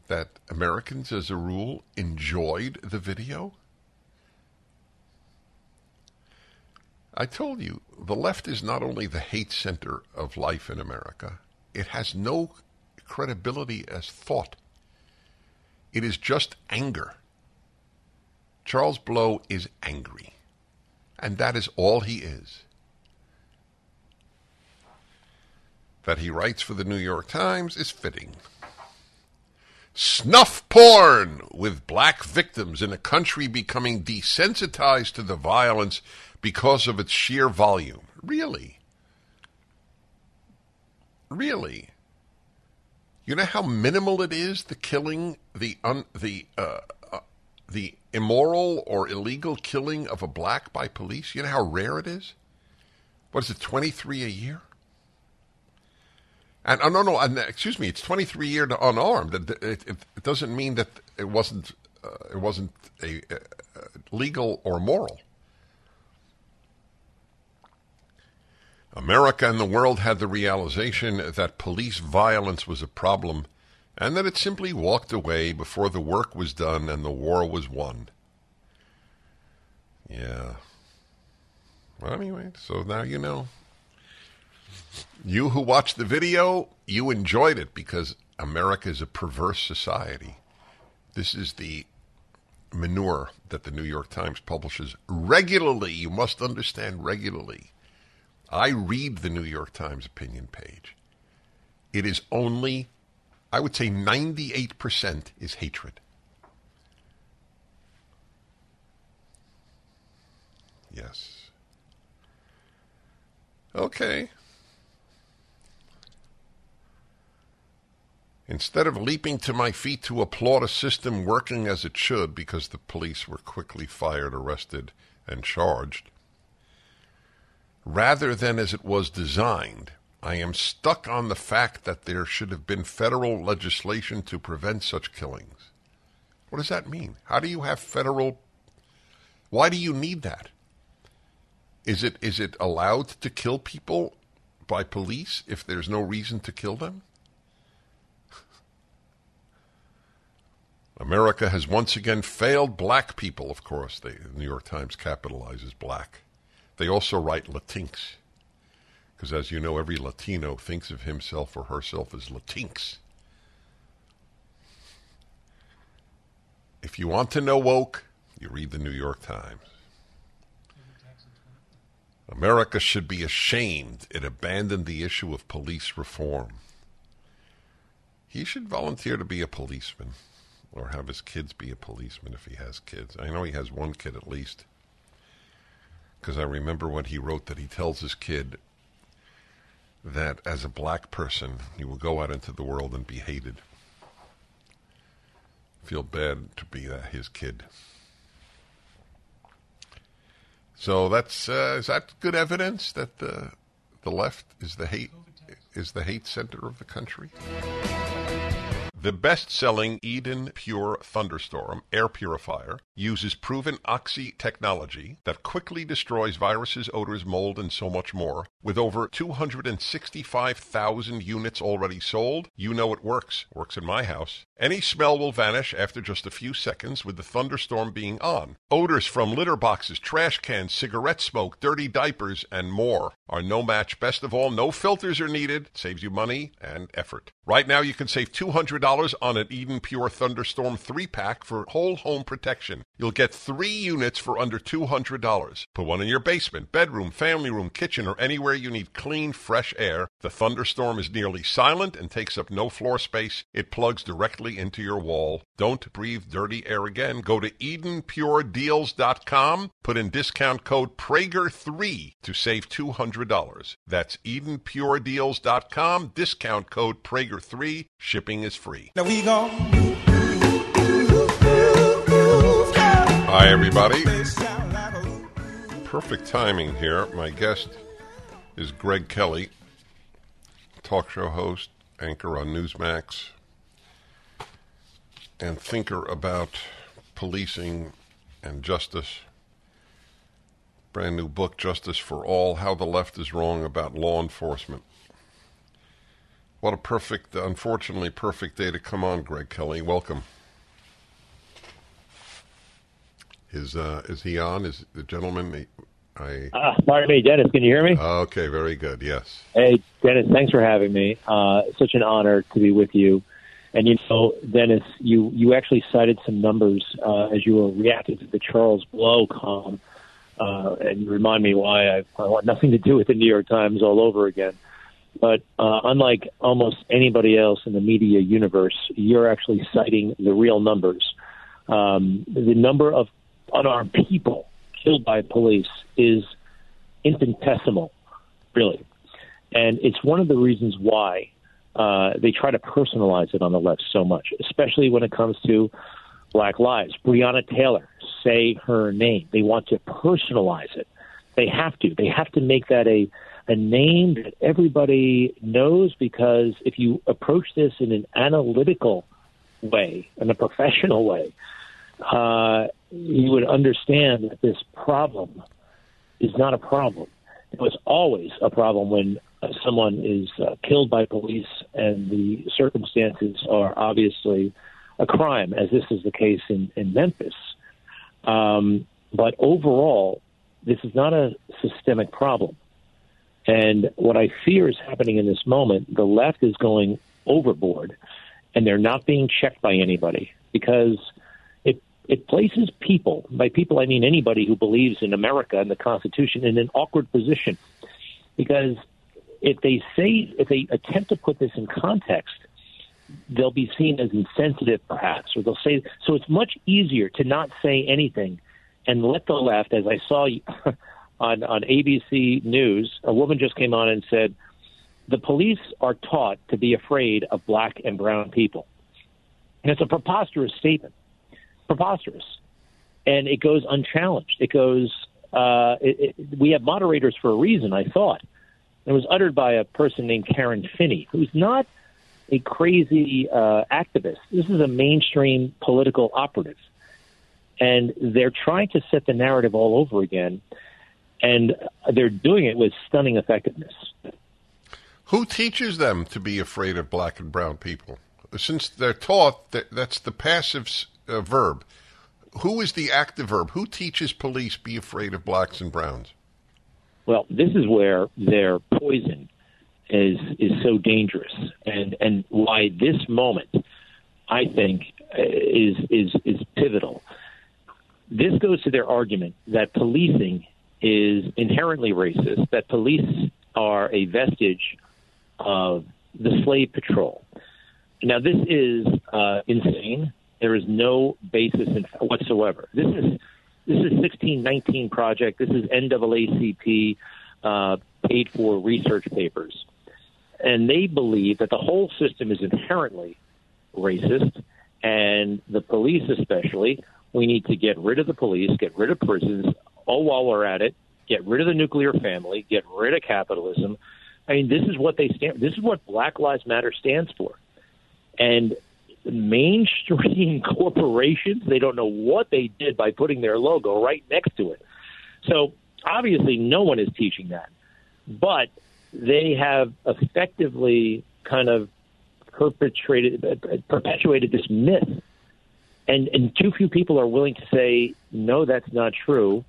that Americans, as a rule, enjoyed the video? I told you, the left is not only the hate center of life in America, it has no credibility as thought. It is just anger. Charles Blow is angry. And that is all he is. That he writes for the New York Times is fitting. Snuff porn with black victims in a country becoming desensitized to the violence because of its sheer volume. Really? Really? You know how minimal it is the killing, the un, the uh, uh, the immoral or illegal killing of a black by police. You know how rare it is. What is it? Twenty three a year. And oh no no, and, excuse me, it's twenty three year to unarmed. It, it, it, doesn't mean that it wasn't uh, it wasn't a, a, a legal or moral. America and the world had the realization that police violence was a problem and that it simply walked away before the work was done and the war was won. Yeah. Well, anyway, so now you know. You who watched the video, you enjoyed it because America is a perverse society. This is the manure that the New York Times publishes regularly. You must understand regularly. I read the New York Times opinion page. It is only, I would say 98% is hatred. Yes. Okay. Instead of leaping to my feet to applaud a system working as it should because the police were quickly fired, arrested, and charged, rather than as it was designed, I am stuck on the fact that there should have been federal legislation to prevent such killings. What does that mean? How do you have federal Why do you need that? Is it is it allowed to kill people by police if there's no reason to kill them? America has once again failed black people, of course. the New York Times capitalizes black. They also write Latinx. Because as you know, every Latino thinks of himself or herself as Latinx. If you want to know woke, you read the New York Times. America should be ashamed it abandoned the issue of police reform. He should volunteer to be a policeman or have his kids be a policeman if he has kids. I know he has one kid at least. Because I remember when he wrote that he tells his kid that as a black person, he will go out into the world and be hated. Feel bad to be that, his kid. So that's uh, is that good evidence that the the left is the hate is the hate center of the country? The best-selling Eden Pure Thunderstorm air purifier uses proven Oxy technology that quickly destroys viruses, odors, mold, and so much more. With over 265,000 units already sold, you know it works. Works in my house. Any smell will vanish after just a few seconds with the thunderstorm being on. Odors from litter boxes, trash cans, cigarette smoke, dirty diapers, and more are no match. Best of all, no filters are needed. Saves you money and effort. Right now, you can save $200 on an Eden Pure Thunderstorm 3 pack for whole home protection. You'll get three units for under $200. Put one in your basement, bedroom, family room, kitchen, or anywhere you need clean, fresh air. The Thunderstorm is nearly silent and takes up no floor space. It plugs directly into your wall. Don't breathe dirty air again. Go to EdenPureDeals.com. Put in discount code Prager3 to save $200. That's EdenPureDeals.com. Discount code Prager3. Shipping is free. Now we gon' Hi, everybody. Perfect timing here. My guest is Greg Kelly, talk show host, anchor on Newsmax, and thinker about policing and justice. Brand new book, Justice for All How the Left is Wrong About Law Enforcement. What a perfect, unfortunately, perfect day to come on, Greg Kelly. Welcome. Is uh, is he on? Is the gentleman? I Ah, pardon me, Dennis. Can you hear me? okay, very good. Yes. Hey, Dennis. Thanks for having me. Uh, such an honor to be with you. And you know, Dennis, you you actually cited some numbers uh, as you were reacting to the Charles Blow column, uh, and you remind me why I, I want nothing to do with the New York Times all over again. But uh, unlike almost anybody else in the media universe, you're actually citing the real numbers. Um, the number of unarmed people killed by police is infinitesimal, really. And it's one of the reasons why uh, they try to personalize it on the left so much, especially when it comes to Black Lives. Breonna Taylor, say her name. They want to personalize it. They have to. They have to make that a a name that everybody knows because if you approach this in an analytical way, in a professional way, uh, you would understand that this problem is not a problem. It was always a problem when uh, someone is uh, killed by police and the circumstances are obviously a crime, as this is the case in, in Memphis. Um, but overall, this is not a systemic problem. And what I fear is happening in this moment, the left is going overboard and they're not being checked by anybody because it places people, by people I mean anybody who believes in America and the Constitution in an awkward position. Because if they say if they attempt to put this in context, they'll be seen as insensitive perhaps, or they'll say so it's much easier to not say anything and let the left, as I saw on, on ABC News, a woman just came on and said, the police are taught to be afraid of black and brown people. And it's a preposterous statement. Preposterous. And it goes unchallenged. It goes, uh, it, it, we have moderators for a reason, I thought. It was uttered by a person named Karen Finney, who's not a crazy uh, activist. This is a mainstream political operative. And they're trying to set the narrative all over again and they're doing it with stunning effectiveness. Who teaches them to be afraid of black and brown people? Since they're taught that that's the passive uh, verb. Who is the active verb? Who teaches police be afraid of blacks and browns? Well, this is where their poison is is so dangerous, and and why this moment, I think, is is is pivotal. This goes to their argument that policing is inherently racist, that police are a vestige of the slave patrol. Now, this is uh, insane. There is no basis in whatsoever. This is this is 1619 project. This is NAACP uh, paid for research papers, and they believe that the whole system is inherently racist, and the police, especially, we need to get rid of the police, get rid of prisons, oh, while we're at it, get rid of the nuclear family, get rid of capitalism. I mean, this is what they stand. This is what Black Lives Matter stands for, and mainstream corporations. They don't know what they did by putting their logo right next to it. So obviously, no one is teaching that, but they have effectively kind of perpetrated perpetuated this myth and and too few people are willing to say no that's not true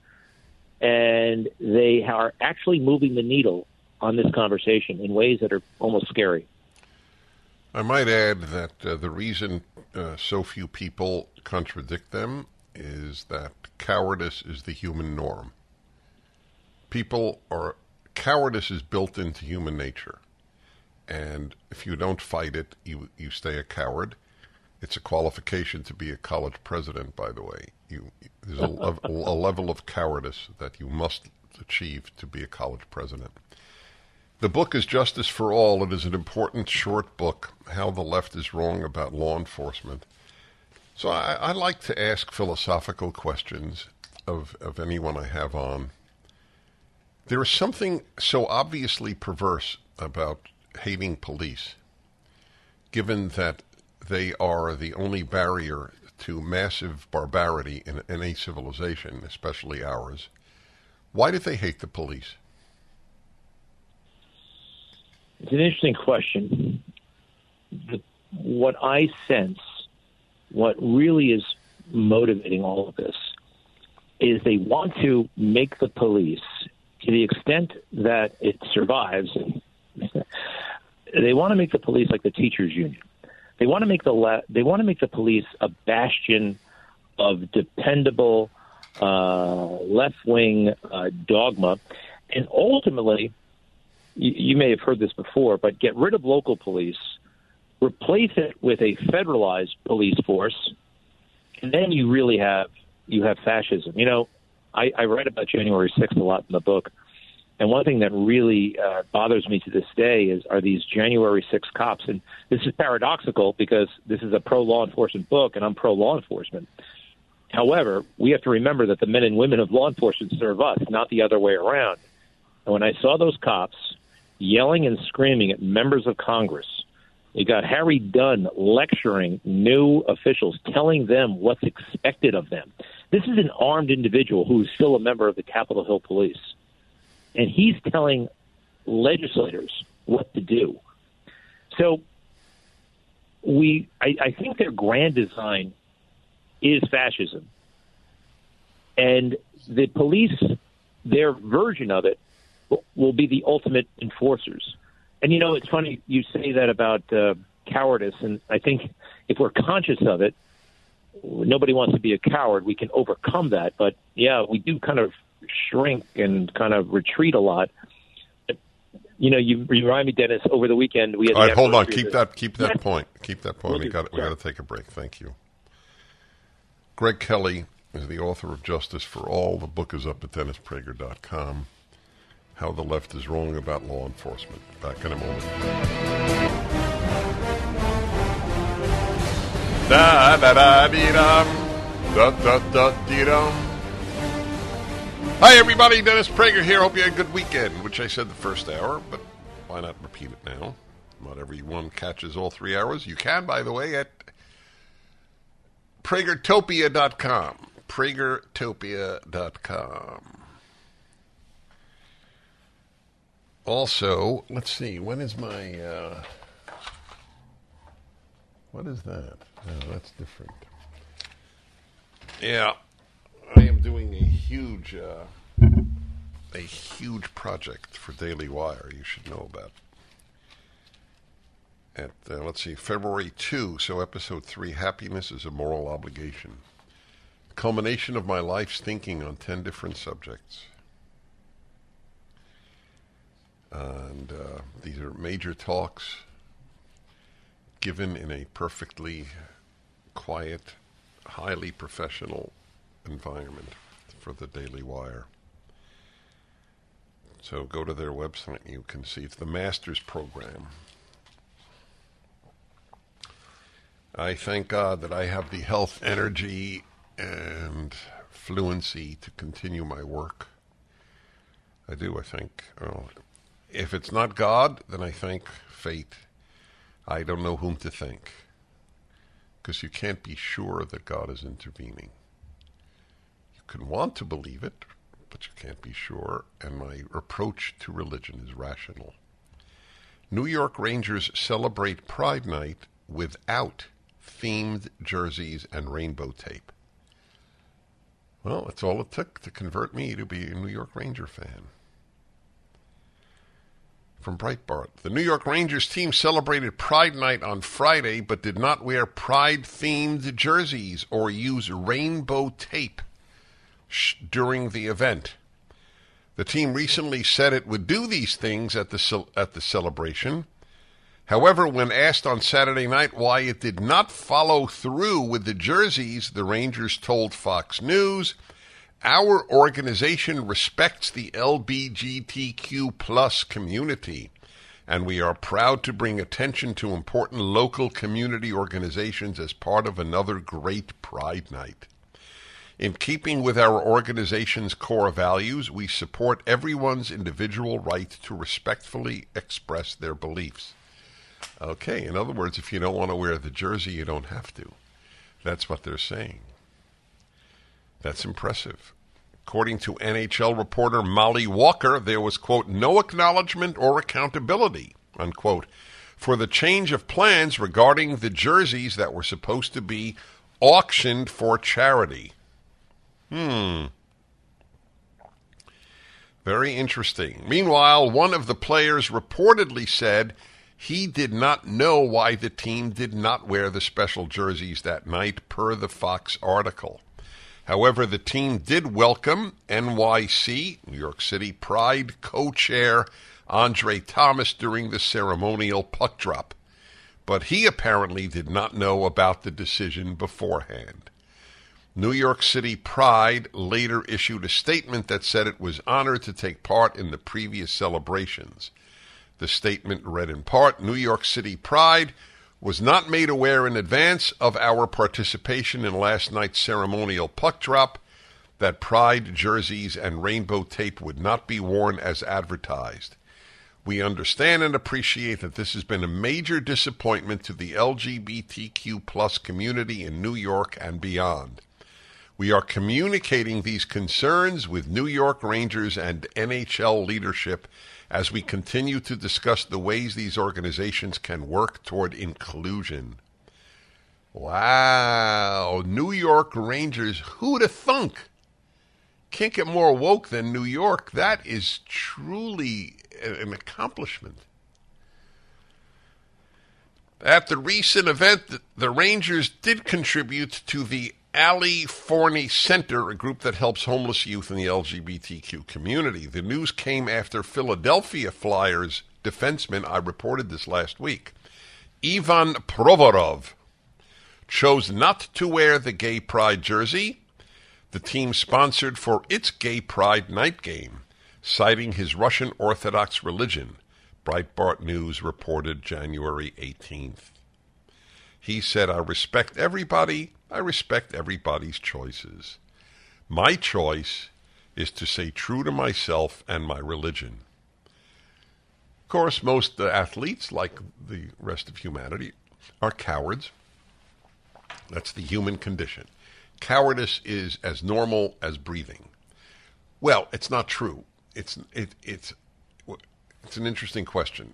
and they are actually moving the needle on this conversation in ways that are almost scary I might add that uh, the reason uh, so few people contradict them is that cowardice is the human norm. People are cowardice is built into human nature, and if you don't fight it, you you stay a coward. It's a qualification to be a college president, by the way. You there's a, a level of cowardice that you must achieve to be a college president. The book is Justice for All. It is an important short book, How the Left is Wrong About Law Enforcement. So I, I like to ask philosophical questions of, of anyone I have on. There is something so obviously perverse about hating police, given that they are the only barrier to massive barbarity in any civilization, especially ours. Why do they hate the police? It's an interesting question. The, what I sense, what really is motivating all of this, is they want to make the police, to the extent that it survives, they want to make the police like the teachers' union. They want to make the le- they want to make the police a bastion of dependable uh, left wing uh, dogma, and ultimately, you, you may have heard this before, but get rid of local police, replace it with a federalized police force, and then you really have you have fascism. You know, I, I write about January 6th a lot in the book, and one thing that really uh, bothers me to this day is are these January 6 cops, and this is paradoxical because this is a pro law enforcement book, and I'm pro law enforcement. However, we have to remember that the men and women of law enforcement serve us, not the other way around. And when I saw those cops yelling and screaming at members of Congress, you got Harry Dunn lecturing new officials, telling them what's expected of them. This is an armed individual who is still a member of the Capitol Hill Police. And he's telling legislators what to do. So we I, I think their grand design is fascism. And the police, their version of it, will- be the ultimate enforcers. And you know, it's funny you say that about uh, cowardice, and I think if we're conscious of it, nobody wants to be a coward. We can overcome that, but yeah, we do kind of shrink and kind of retreat a lot. You know, you remind me, Dennis. Over the weekend, we had All right, hold on. Keep that. Keep that point. Keep that point. Will We got. We got to take a break. Thank you. Greg Kelly is the author of Justice for All. The book is up at DennisPrager.com. How the left is wrong about law enforcement. Back in a moment. Da da da dee dum. Da da da dee dum. Hi everybody, Dennis Prager here. Hope you had a good weekend, which I said the first hour, but why not repeat it now? Not everyone catches all three hours. You can, by the way, at pragertopia.com. pragertopia.com. Also, let's see, when is my uh, what is that? No, that's different. Yeah, I am doing a huge, uh, a huge project for Daily Wire. You should know about. At uh, let's see, February two. So episode three, happiness is a moral obligation. Culmination of my life's thinking on ten different subjects. And uh, these are major talks given in a perfectly quiet, highly professional environment for the Daily Wire. So go to their website and you can see it's the Masters Program. I thank God that I have the health, energy, and fluency to continue my work. I do, I think. Well, if it's not God, then I thank fate. I don't know whom to thank. because you can't be sure that God is intervening. You can want to believe it, but you can't be sure, and my approach to religion is rational. New York Rangers celebrate Pride Night without themed jerseys and rainbow tape. Well, that's all it took to convert me to be a New York Ranger fan. From Breitbart. The New York Rangers team celebrated Pride Night on Friday, but did not wear Pride themed jerseys or use rainbow tape sh- during the event. The team recently said it would do these things at the cel- at the celebration. However, when asked on Saturday night why it did not follow through with the jerseys, the Rangers told Fox News, "Our organization respects the LBGTQ plus community, and we are proud to bring attention to important local community organizations as part of another great Pride Night." In keeping with our organization's core values, we support everyone's individual right to respectfully express their beliefs. Okay, in other words, if you don't want to wear the jersey, you don't have to. That's what they're saying. That's impressive. According to NHL reporter Mollie Walker, there was, quote, no acknowledgement or accountability, unquote, for the change of plans regarding the jerseys that were supposed to be auctioned for charity. Hmm. Very interesting. Meanwhile, one of the players reportedly said he did not know why the team did not wear the special jerseys that night, per the Fox article. However, the team did welcome NYC, New York City Pride co chair Andre Thomas during the ceremonial puck drop. But he apparently did not know about the decision beforehand. New York City Pride later issued a statement that said it was honored to take part in the previous celebrations. The statement read in part New York City Pride was not made aware in advance of our participation in last night's ceremonial puck drop that Pride jerseys and rainbow tape would not be worn as advertised. We understand and appreciate that this has been a major disappointment to the LGBTQ plus community in New York and beyond. We are communicating these concerns with New York Rangers and NHL leadership as we continue to discuss the ways these organizations can work toward inclusion. Wow, New York Rangers, who'd thunk? Can't get more woke than New York. That is truly an accomplishment. At the recent event, the Rangers did contribute to the Ali Forney Center, a group that helps homeless youth in the LGBTQ community. The news came after Philadelphia Flyers defenseman, I reported this last week, Ivan Provorov, chose not to wear the Gay Pride jersey the team sponsored for its Gay Pride night game, citing his Russian Orthodox religion, Breitbart News reported January 18th. He said, I respect everybody. I respect everybody's choices. My choice is to stay true to myself and my religion. Of course, most athletes, like the rest of humanity, are cowards. That's the human condition. Cowardice is as normal as breathing. Well, it's not true. It's it, it's it's an interesting question.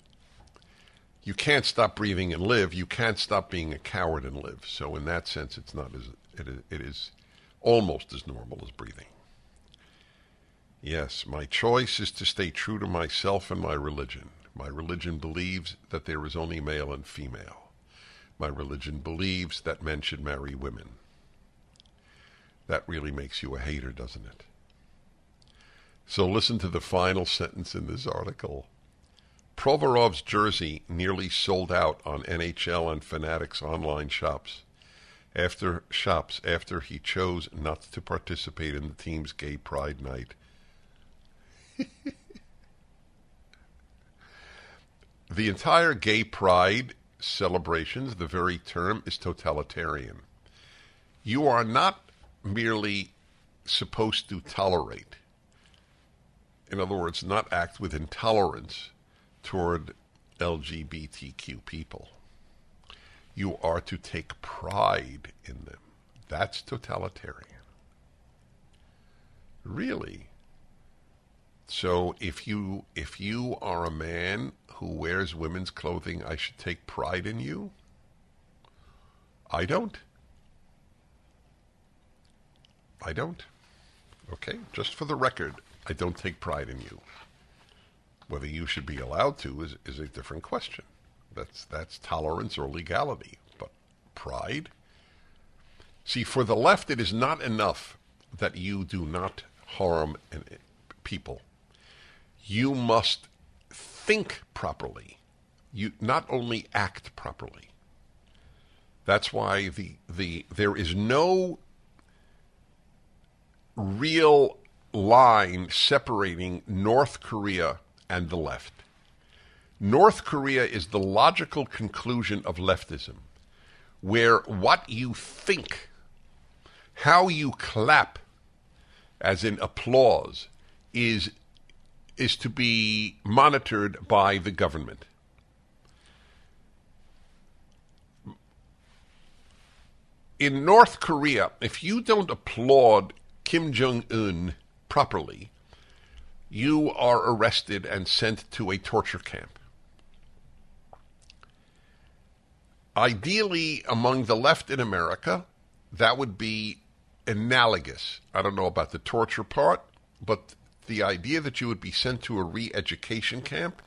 You can't stop breathing and live. You can't stop being a coward and live. So, in that sense, it's not as it is, it is almost as normal as breathing. Yes, my choice is to stay true to myself and my religion. My religion believes that there is only male and female. My religion believes that men should marry women. That really makes you a hater, doesn't it? So listen to the final sentence in this article. Provorov's jersey nearly sold out on NHL and Fanatics online shops after shops after he chose not to participate in the team's gay pride night. the entire gay pride celebrations, the very term is totalitarian. You are not merely supposed to tolerate. In other words, not act with intolerance toward LGBTQ people. You are to take pride in them. That's totalitarian. Really. So if you if you are a man who wears women's clothing, I should take pride in you? I don't. I don't. Okay, just for the record, I don't take pride in you. Whether you should be allowed to is, is a different question. That's that's tolerance or legality. But pride? See, for the left, it is not enough that you do not harm people. You must think properly. You not only act properly. That's why the the there is no real line separating North Korea and the left. North Korea is the logical conclusion of leftism, where what you think, how you clap, as in applause, is is to be monitored by the government. In North Korea, if you don't applaud Kim Jong un properly, you are arrested and sent to a torture camp. Ideally, among the left in America, that would be analogous. I don't know about the torture part, but the idea that you would be sent to a re education camp.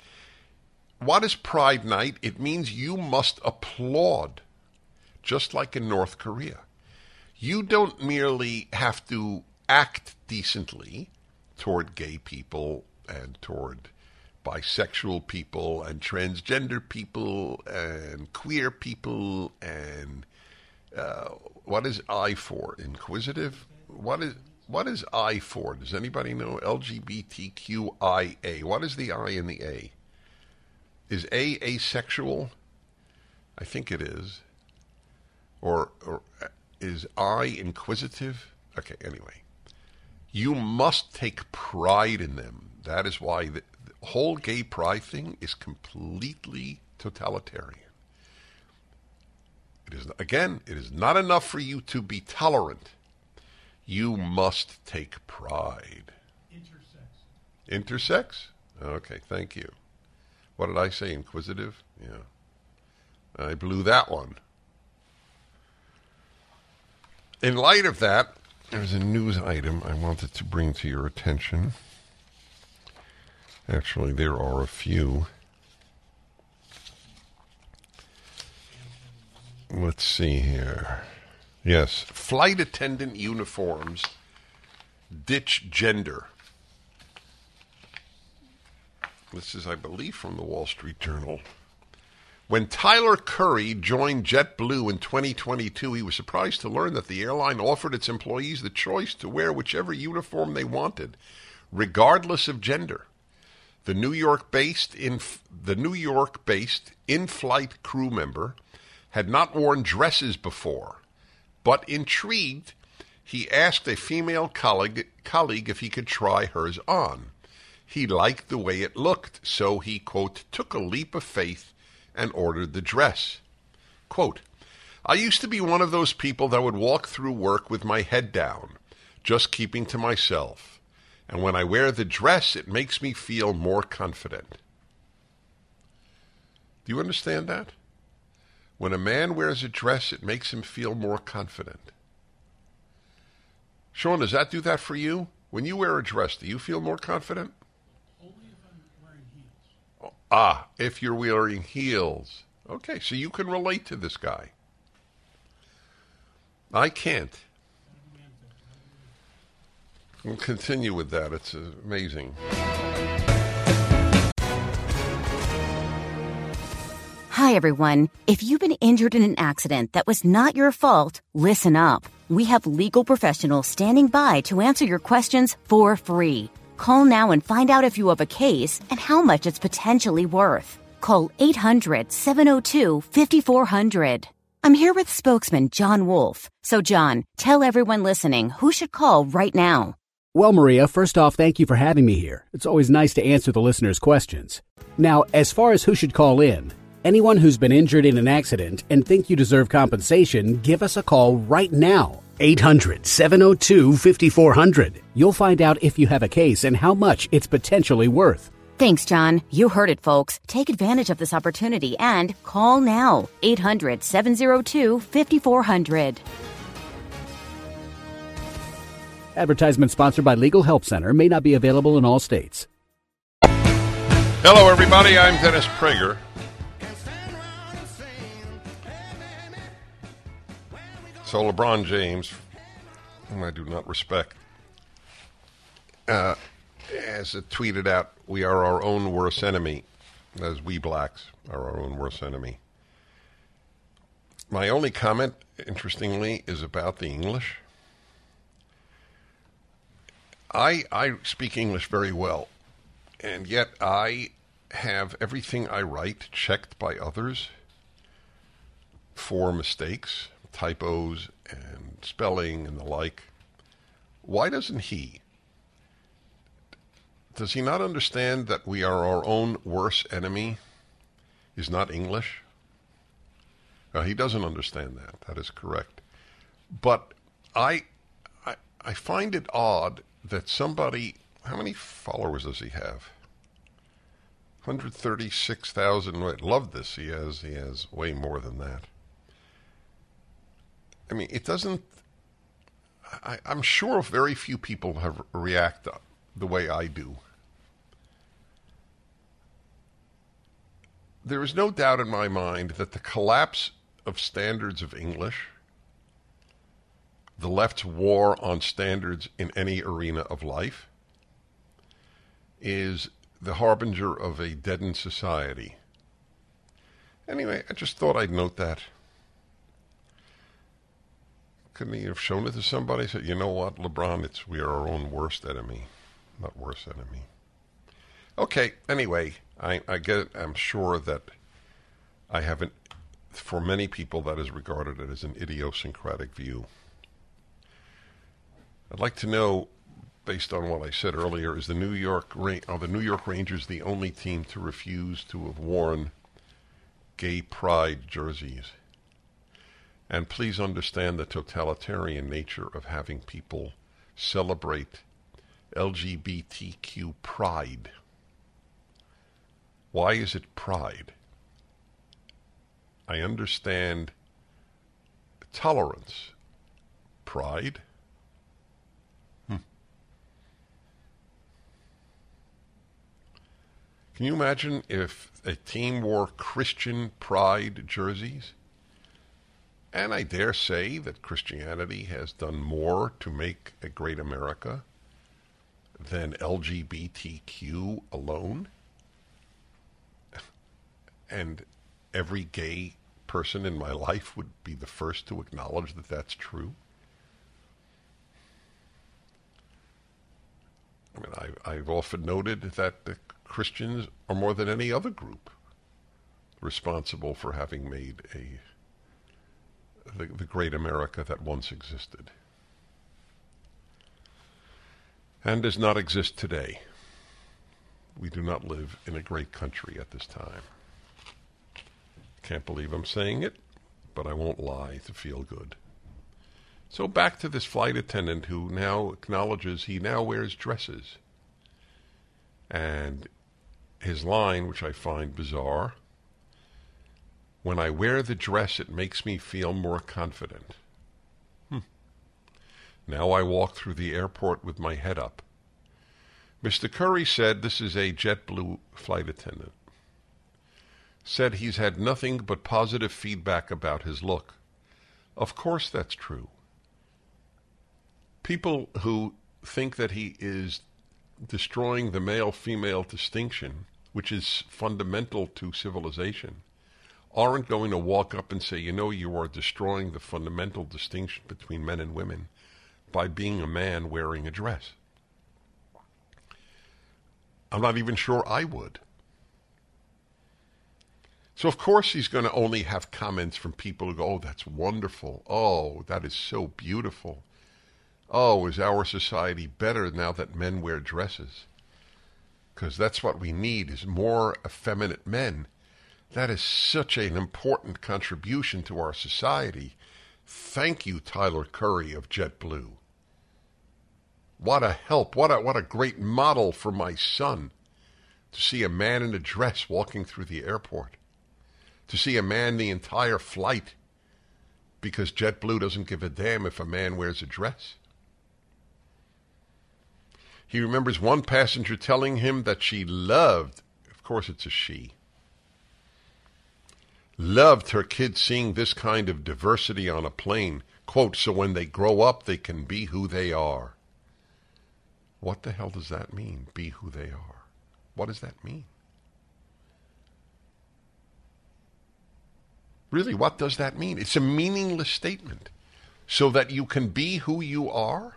What is Pride Night? It means you must applaud, just like in North Korea. You don't merely have to act decently toward gay people and toward bisexual people and transgender people and queer people and uh, what is I for? Inquisitive? What is what is I for? Does anybody know? LGBTQIA. What is the I in the A? Is A asexual? I think it is. Or, or uh, is I inquisitive? Okay, anyway. You must take pride in them. That is why the, the whole gay pride thing is completely totalitarian. It is again, it is not enough for you to be tolerant. You must take pride. Intersex. Intersex? Okay, thank you. What did I say? Inquisitive? Yeah. I blew that one. In light of that, there's a news item I wanted to bring to your attention. Actually, there are a few. Let's see here. Yes, flight attendant uniforms ditch gender. This is, I believe, from the Wall Street Journal. When Tyler Curry joined JetBlue in 2022, he was surprised to learn that the airline offered its employees the choice to wear whichever uniform they wanted, regardless of gender. The New York-based in the New York-based in-flight crew member had not worn dresses before, but intrigued, he asked a female colleague, colleague if he could try hers on. He liked the way it looked, so he, quote, took a leap of faith and ordered the dress. Quote, I used to be one of those people that would walk through work with my head down, just keeping to myself. And when I wear the dress, it makes me feel more confident. Do you understand that? When a man wears a dress, it makes him feel more confident. Sean, does that do that for you? When you wear a dress, do you feel more confident? Ah, if you're wearing heels. Okay, so you can relate to this guy. I can't. We'll continue with that. It's amazing. Hi, everyone. If you've been injured in an accident that was not your fault, listen up. We have legal professionals standing by to answer your questions for free. Call now and find out if you have a case and how much it's potentially worth. Call 800 702 5400. I'm here with spokesman John Wolf. So, John, tell everyone listening who should call right now. Well, Maria, first off, thank you for having me here. It's always nice to answer the listeners' questions. Now, as far as who should call in, Anyone who's been injured in an accident and think you deserve compensation, give us a call right now. 800 702 5400. You'll find out if you have a case and how much it's potentially worth. Thanks, John. You heard it, folks. Take advantage of this opportunity and call now. 800 702 5400. Advertisement sponsored by Legal Help Center may not be available in all states. Hello, everybody. I'm Dennis Prager. So, LeBron James, whom I do not respect, uh, has tweeted out, We are our own worst enemy, as we blacks are our own worst enemy. My only comment, interestingly, is about the English. I, I speak English very well, and yet I have everything I write checked by others for mistakes, typos, and spelling and the like. Why doesn't he? Does he not understand that we are our own worst enemy? Is not English? Uh, he doesn't understand that. That is correct. But I, I, I find it odd that somebody. How many followers does he have? 136,000. Wait, love this. He has he has way more than that. I mean, it doesn't. I, I'm sure very few people have react the way I do. There is no doubt in my mind that the collapse of standards of English, the left's war on standards in any arena of life, is the harbinger of a deadened society. Anyway, I just thought I'd note that. Couldn't he have shown it to somebody? Said, you know what, LeBron, it's we are our own worst enemy, not worst enemy. Okay. Anyway, I, I get. I'm sure that I haven't. For many people, that is regarded as an idiosyncratic view. I'd like to know, based on what I said earlier, is the New York are the New York Rangers the only team to refuse to have worn gay pride jerseys? And please understand the totalitarian nature of having people celebrate LGBTQ pride. Why is it pride? I understand tolerance. Pride? Hmm. Can you imagine if a team wore Christian pride jerseys? And I dare say that Christianity has done more to make a great America than LGBTQ alone. And every gay person in my life would be the first to acknowledge that that's true. I mean, I, I've often noted that the Christians are more than any other group responsible for having made a the, the great America that once existed and does not exist today. We do not live in a great country at this time. Can't believe I'm saying it, but I won't lie to feel good. So back to this flight attendant who now acknowledges he now wears dresses. And his line, which I find bizarre when I wear the dress, it makes me feel more confident. Hmm. Now I walk through the airport with my head up. Mr. Curry said this is a JetBlue flight attendant. Said he's had nothing but positive feedback about his look. Of course that's true. People who think that he is destroying the male female distinction, which is fundamental to civilization, aren't going to walk up and say, you know, you are destroying the fundamental distinction between men and women by being a man wearing a dress. I'm not even sure I would. So, of course, he's going to only have comments from people who go, oh, that's wonderful. Oh, that is so beautiful. Oh, is our society better now that men wear dresses? Because that's what we need is more effeminate men That is such an important contribution to our society. Thank you, Tyler Curry of JetBlue. What a help. What a, what a great model for my son to see a man in a dress walking through the airport, to see a man the entire flight because JetBlue doesn't give a damn if a man wears a dress. He remembers one passenger telling him that she loved, of course it's a she, loved her kids seeing this kind of diversity on a plane. Quote, so when they grow up, they can be who they are. What the hell does that mean, be who they are? What does that mean? Really, what does that mean? It's a meaningless statement. So that you can be who you are?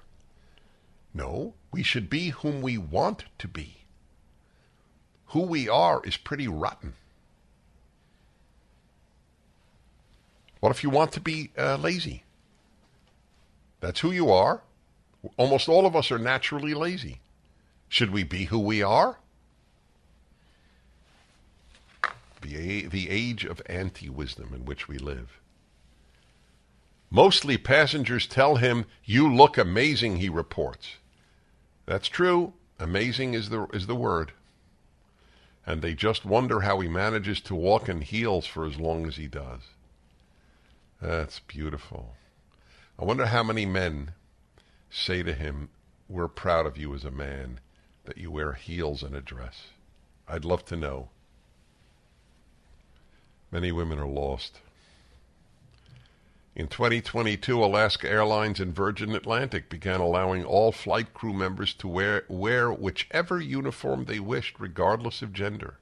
No, we should be whom we want to be. Who we are is pretty rotten. What if you want to be uh, lazy? That's who you are. Almost all of us are naturally lazy. Should we be who we are? The, the age of anti wisdom in which we live. Mostly passengers tell him, You look amazing, he reports. That's true. Amazing is the, is the word. And they just wonder how he manages to walk in heels for as long as he does. That's beautiful. I wonder how many men say to him, We're proud of you as a man that you wear heels and a dress. I'd love to know. Many women are lost. In 2022, Alaska Airlines and Virgin Atlantic began allowing all flight crew members to wear, wear whichever uniform they wished, regardless of gender.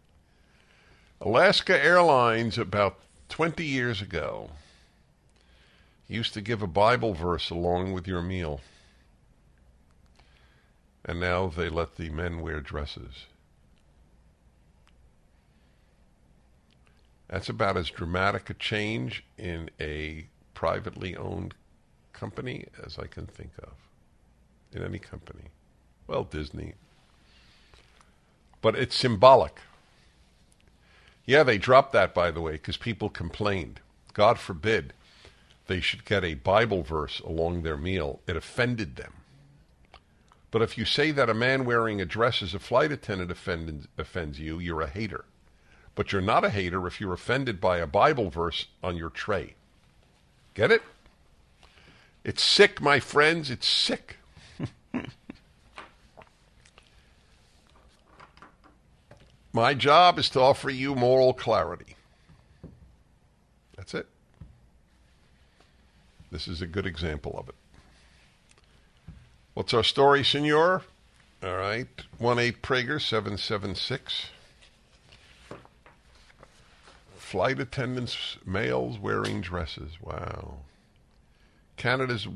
Alaska Airlines, about 20 years ago, used to give a Bible verse along with your meal. And now they let the men wear dresses. That's about as dramatic a change in a privately owned company as I can think of. In any company. Well, Disney. But it's symbolic. Yeah, they dropped that, by the way, because people complained. God forbid they should get a Bible verse along their meal. It offended them. But if you say that a man wearing a dress as a flight attendant offend, offends you, you're a hater. But you're not a hater if you're offended by a Bible verse on your tray. Get it? It's sick, my friends. It's sick. my job is to offer you moral clarity. That's it. This is a good example of it. What's our story, senor? All right. 1 8 Prager 776. Flight attendants, males wearing dresses. Wow. Canada's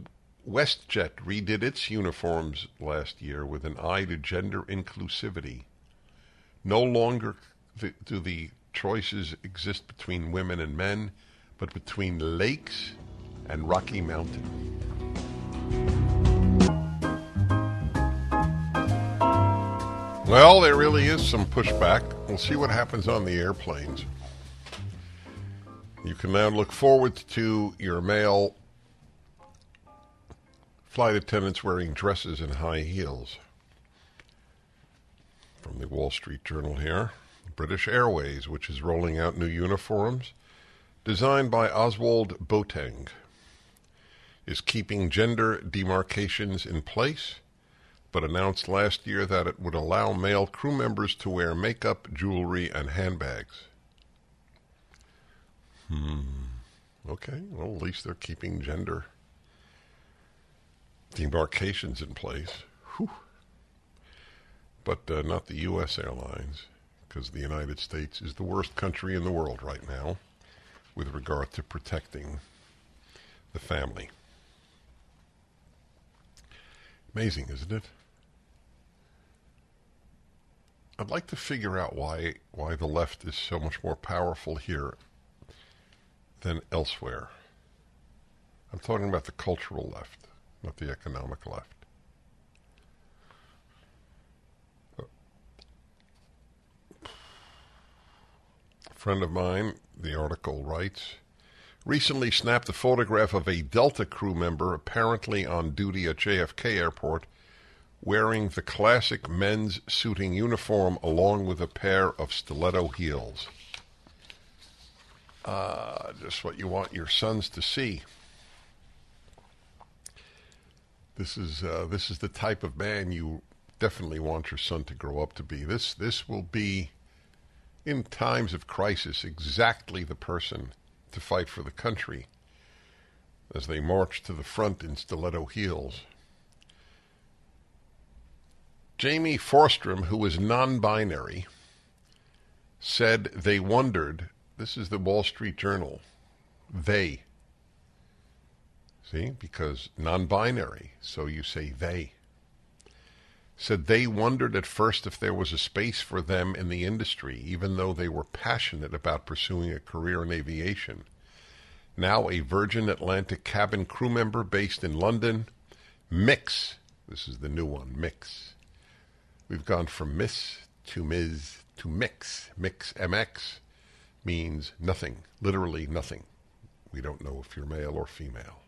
WestJet redid its uniforms last year with an eye to gender inclusivity. No longer do the choices exist between women and men, but between lakes and Rocky Mountain. Well, there really is some pushback. We'll see what happens on the airplanes. You can now look forward to your male flight attendants wearing dresses and high heels. From the Wall Street Journal here. British Airways, which is rolling out new uniforms designed by Ozwald Boateng, is keeping gender demarcations in place, but announced last year that it would allow male crew members to wear makeup, jewelry, and handbags. Hmm. Okay, well, at least they're keeping gender demarcations in place. Whew. But uh, not the U.S. airlines, because the United States is the worst country in the world right now with regard to protecting the family. Amazing, isn't it? I'd like to figure out why why the left is so much more powerful here than elsewhere. I'm talking about the cultural left, not the economic left. A friend of mine, the article writes, recently snapped a photograph of a Delta crew member apparently on duty at JFK Airport wearing the classic men's suiting uniform along with a pair of stiletto heels. Uh, just what you want your sons to see. This is uh, this is the type of man you definitely want your son to grow up to be. This this will be, in times of crisis, exactly the person to fight for the country as they marched to the front in stiletto heels. Jamie Forstrom, who is non binary, said they wondered. This is the Wall Street Journal. They. See, because non binary, so you say they. Said they wondered at first if there was a space for them in the industry, even though they were passionate about pursuing a career in aviation. Now a Virgin Atlantic cabin crew member based in London, Mix. This is the new one, Mix. We've gone from Miss to Ms. to Mix. Mix MX means nothing, literally nothing. We don't know if you're male or female.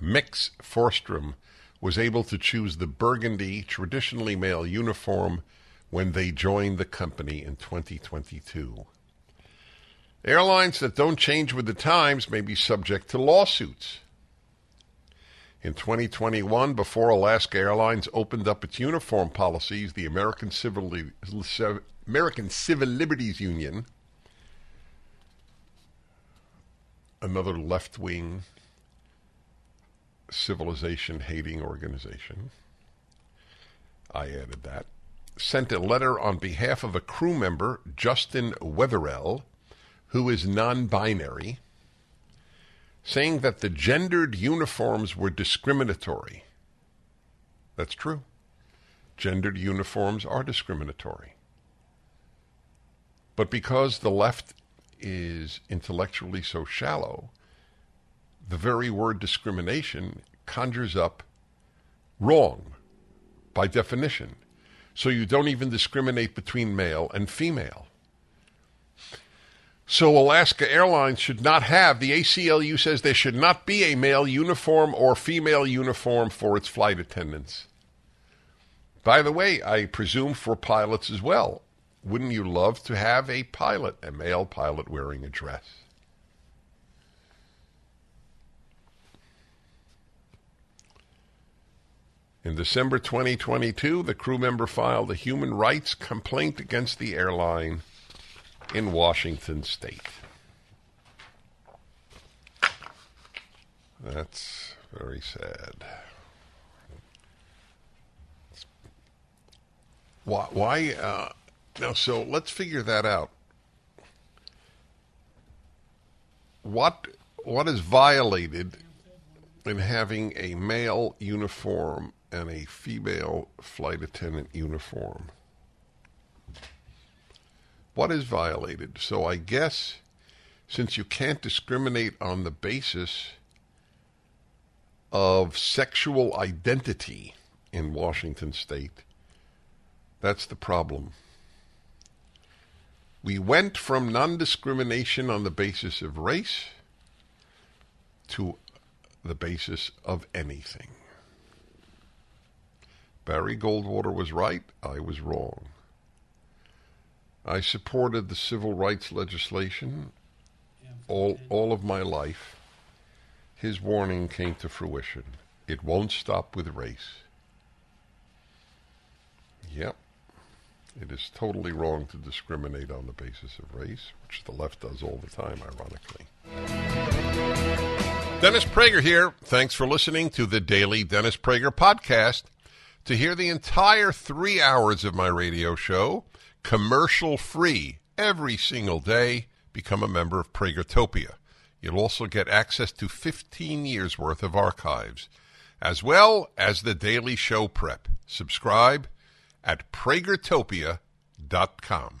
Mix Forstrom was able to choose the burgundy, traditionally male uniform when they joined the company in 2022. Airlines that don't change with the times may be subject to lawsuits. In 2021, before Alaska Airlines opened up its uniform policies, the American Civil, Li- American Civil Liberties Union, another left wing civilization hating organization, I added that, sent a letter on behalf of a crew member, Justin Wetherell, who is non binary, saying that the gendered uniforms were discriminatory. That's true. Gendered uniforms are discriminatory. But because the left is intellectually so shallow, the very word discrimination conjures up wrong by definition. So you don't even discriminate between male and female. So Alaska Airlines should not have, the ACLU says there should not be a male uniform or female uniform for its flight attendants. By the way, I presume for pilots as well. Wouldn't you love to have a pilot, a male pilot wearing a dress? In December 2022, the crew member filed a human rights complaint against the airline in Washington state. That's very sad. Why? why uh, now, so let's figure that out. What what is violated in having a male uniform and a female flight attendant uniform? What is violated? So I guess since you can't discriminate on the basis of sexual identity in Washington state, that's the problem. We went from non discrimination on the basis of race to the basis of anything. Barry Goldwater was right, I was wrong. I supported the civil rights legislation all, all of my life. His warning came to fruition. It won't stop with race. Yep. It is totally wrong to discriminate on the basis of race, which the left does all the time, ironically. Dennis Prager here. Thanks for listening to the daily Dennis Prager podcast. To hear the entire three hours of my radio show, commercial free, every single day, become a member of Pragertopia. You'll also get access to 15 years worth of archives, as well as the daily show prep. Subscribe at pragertopia.com.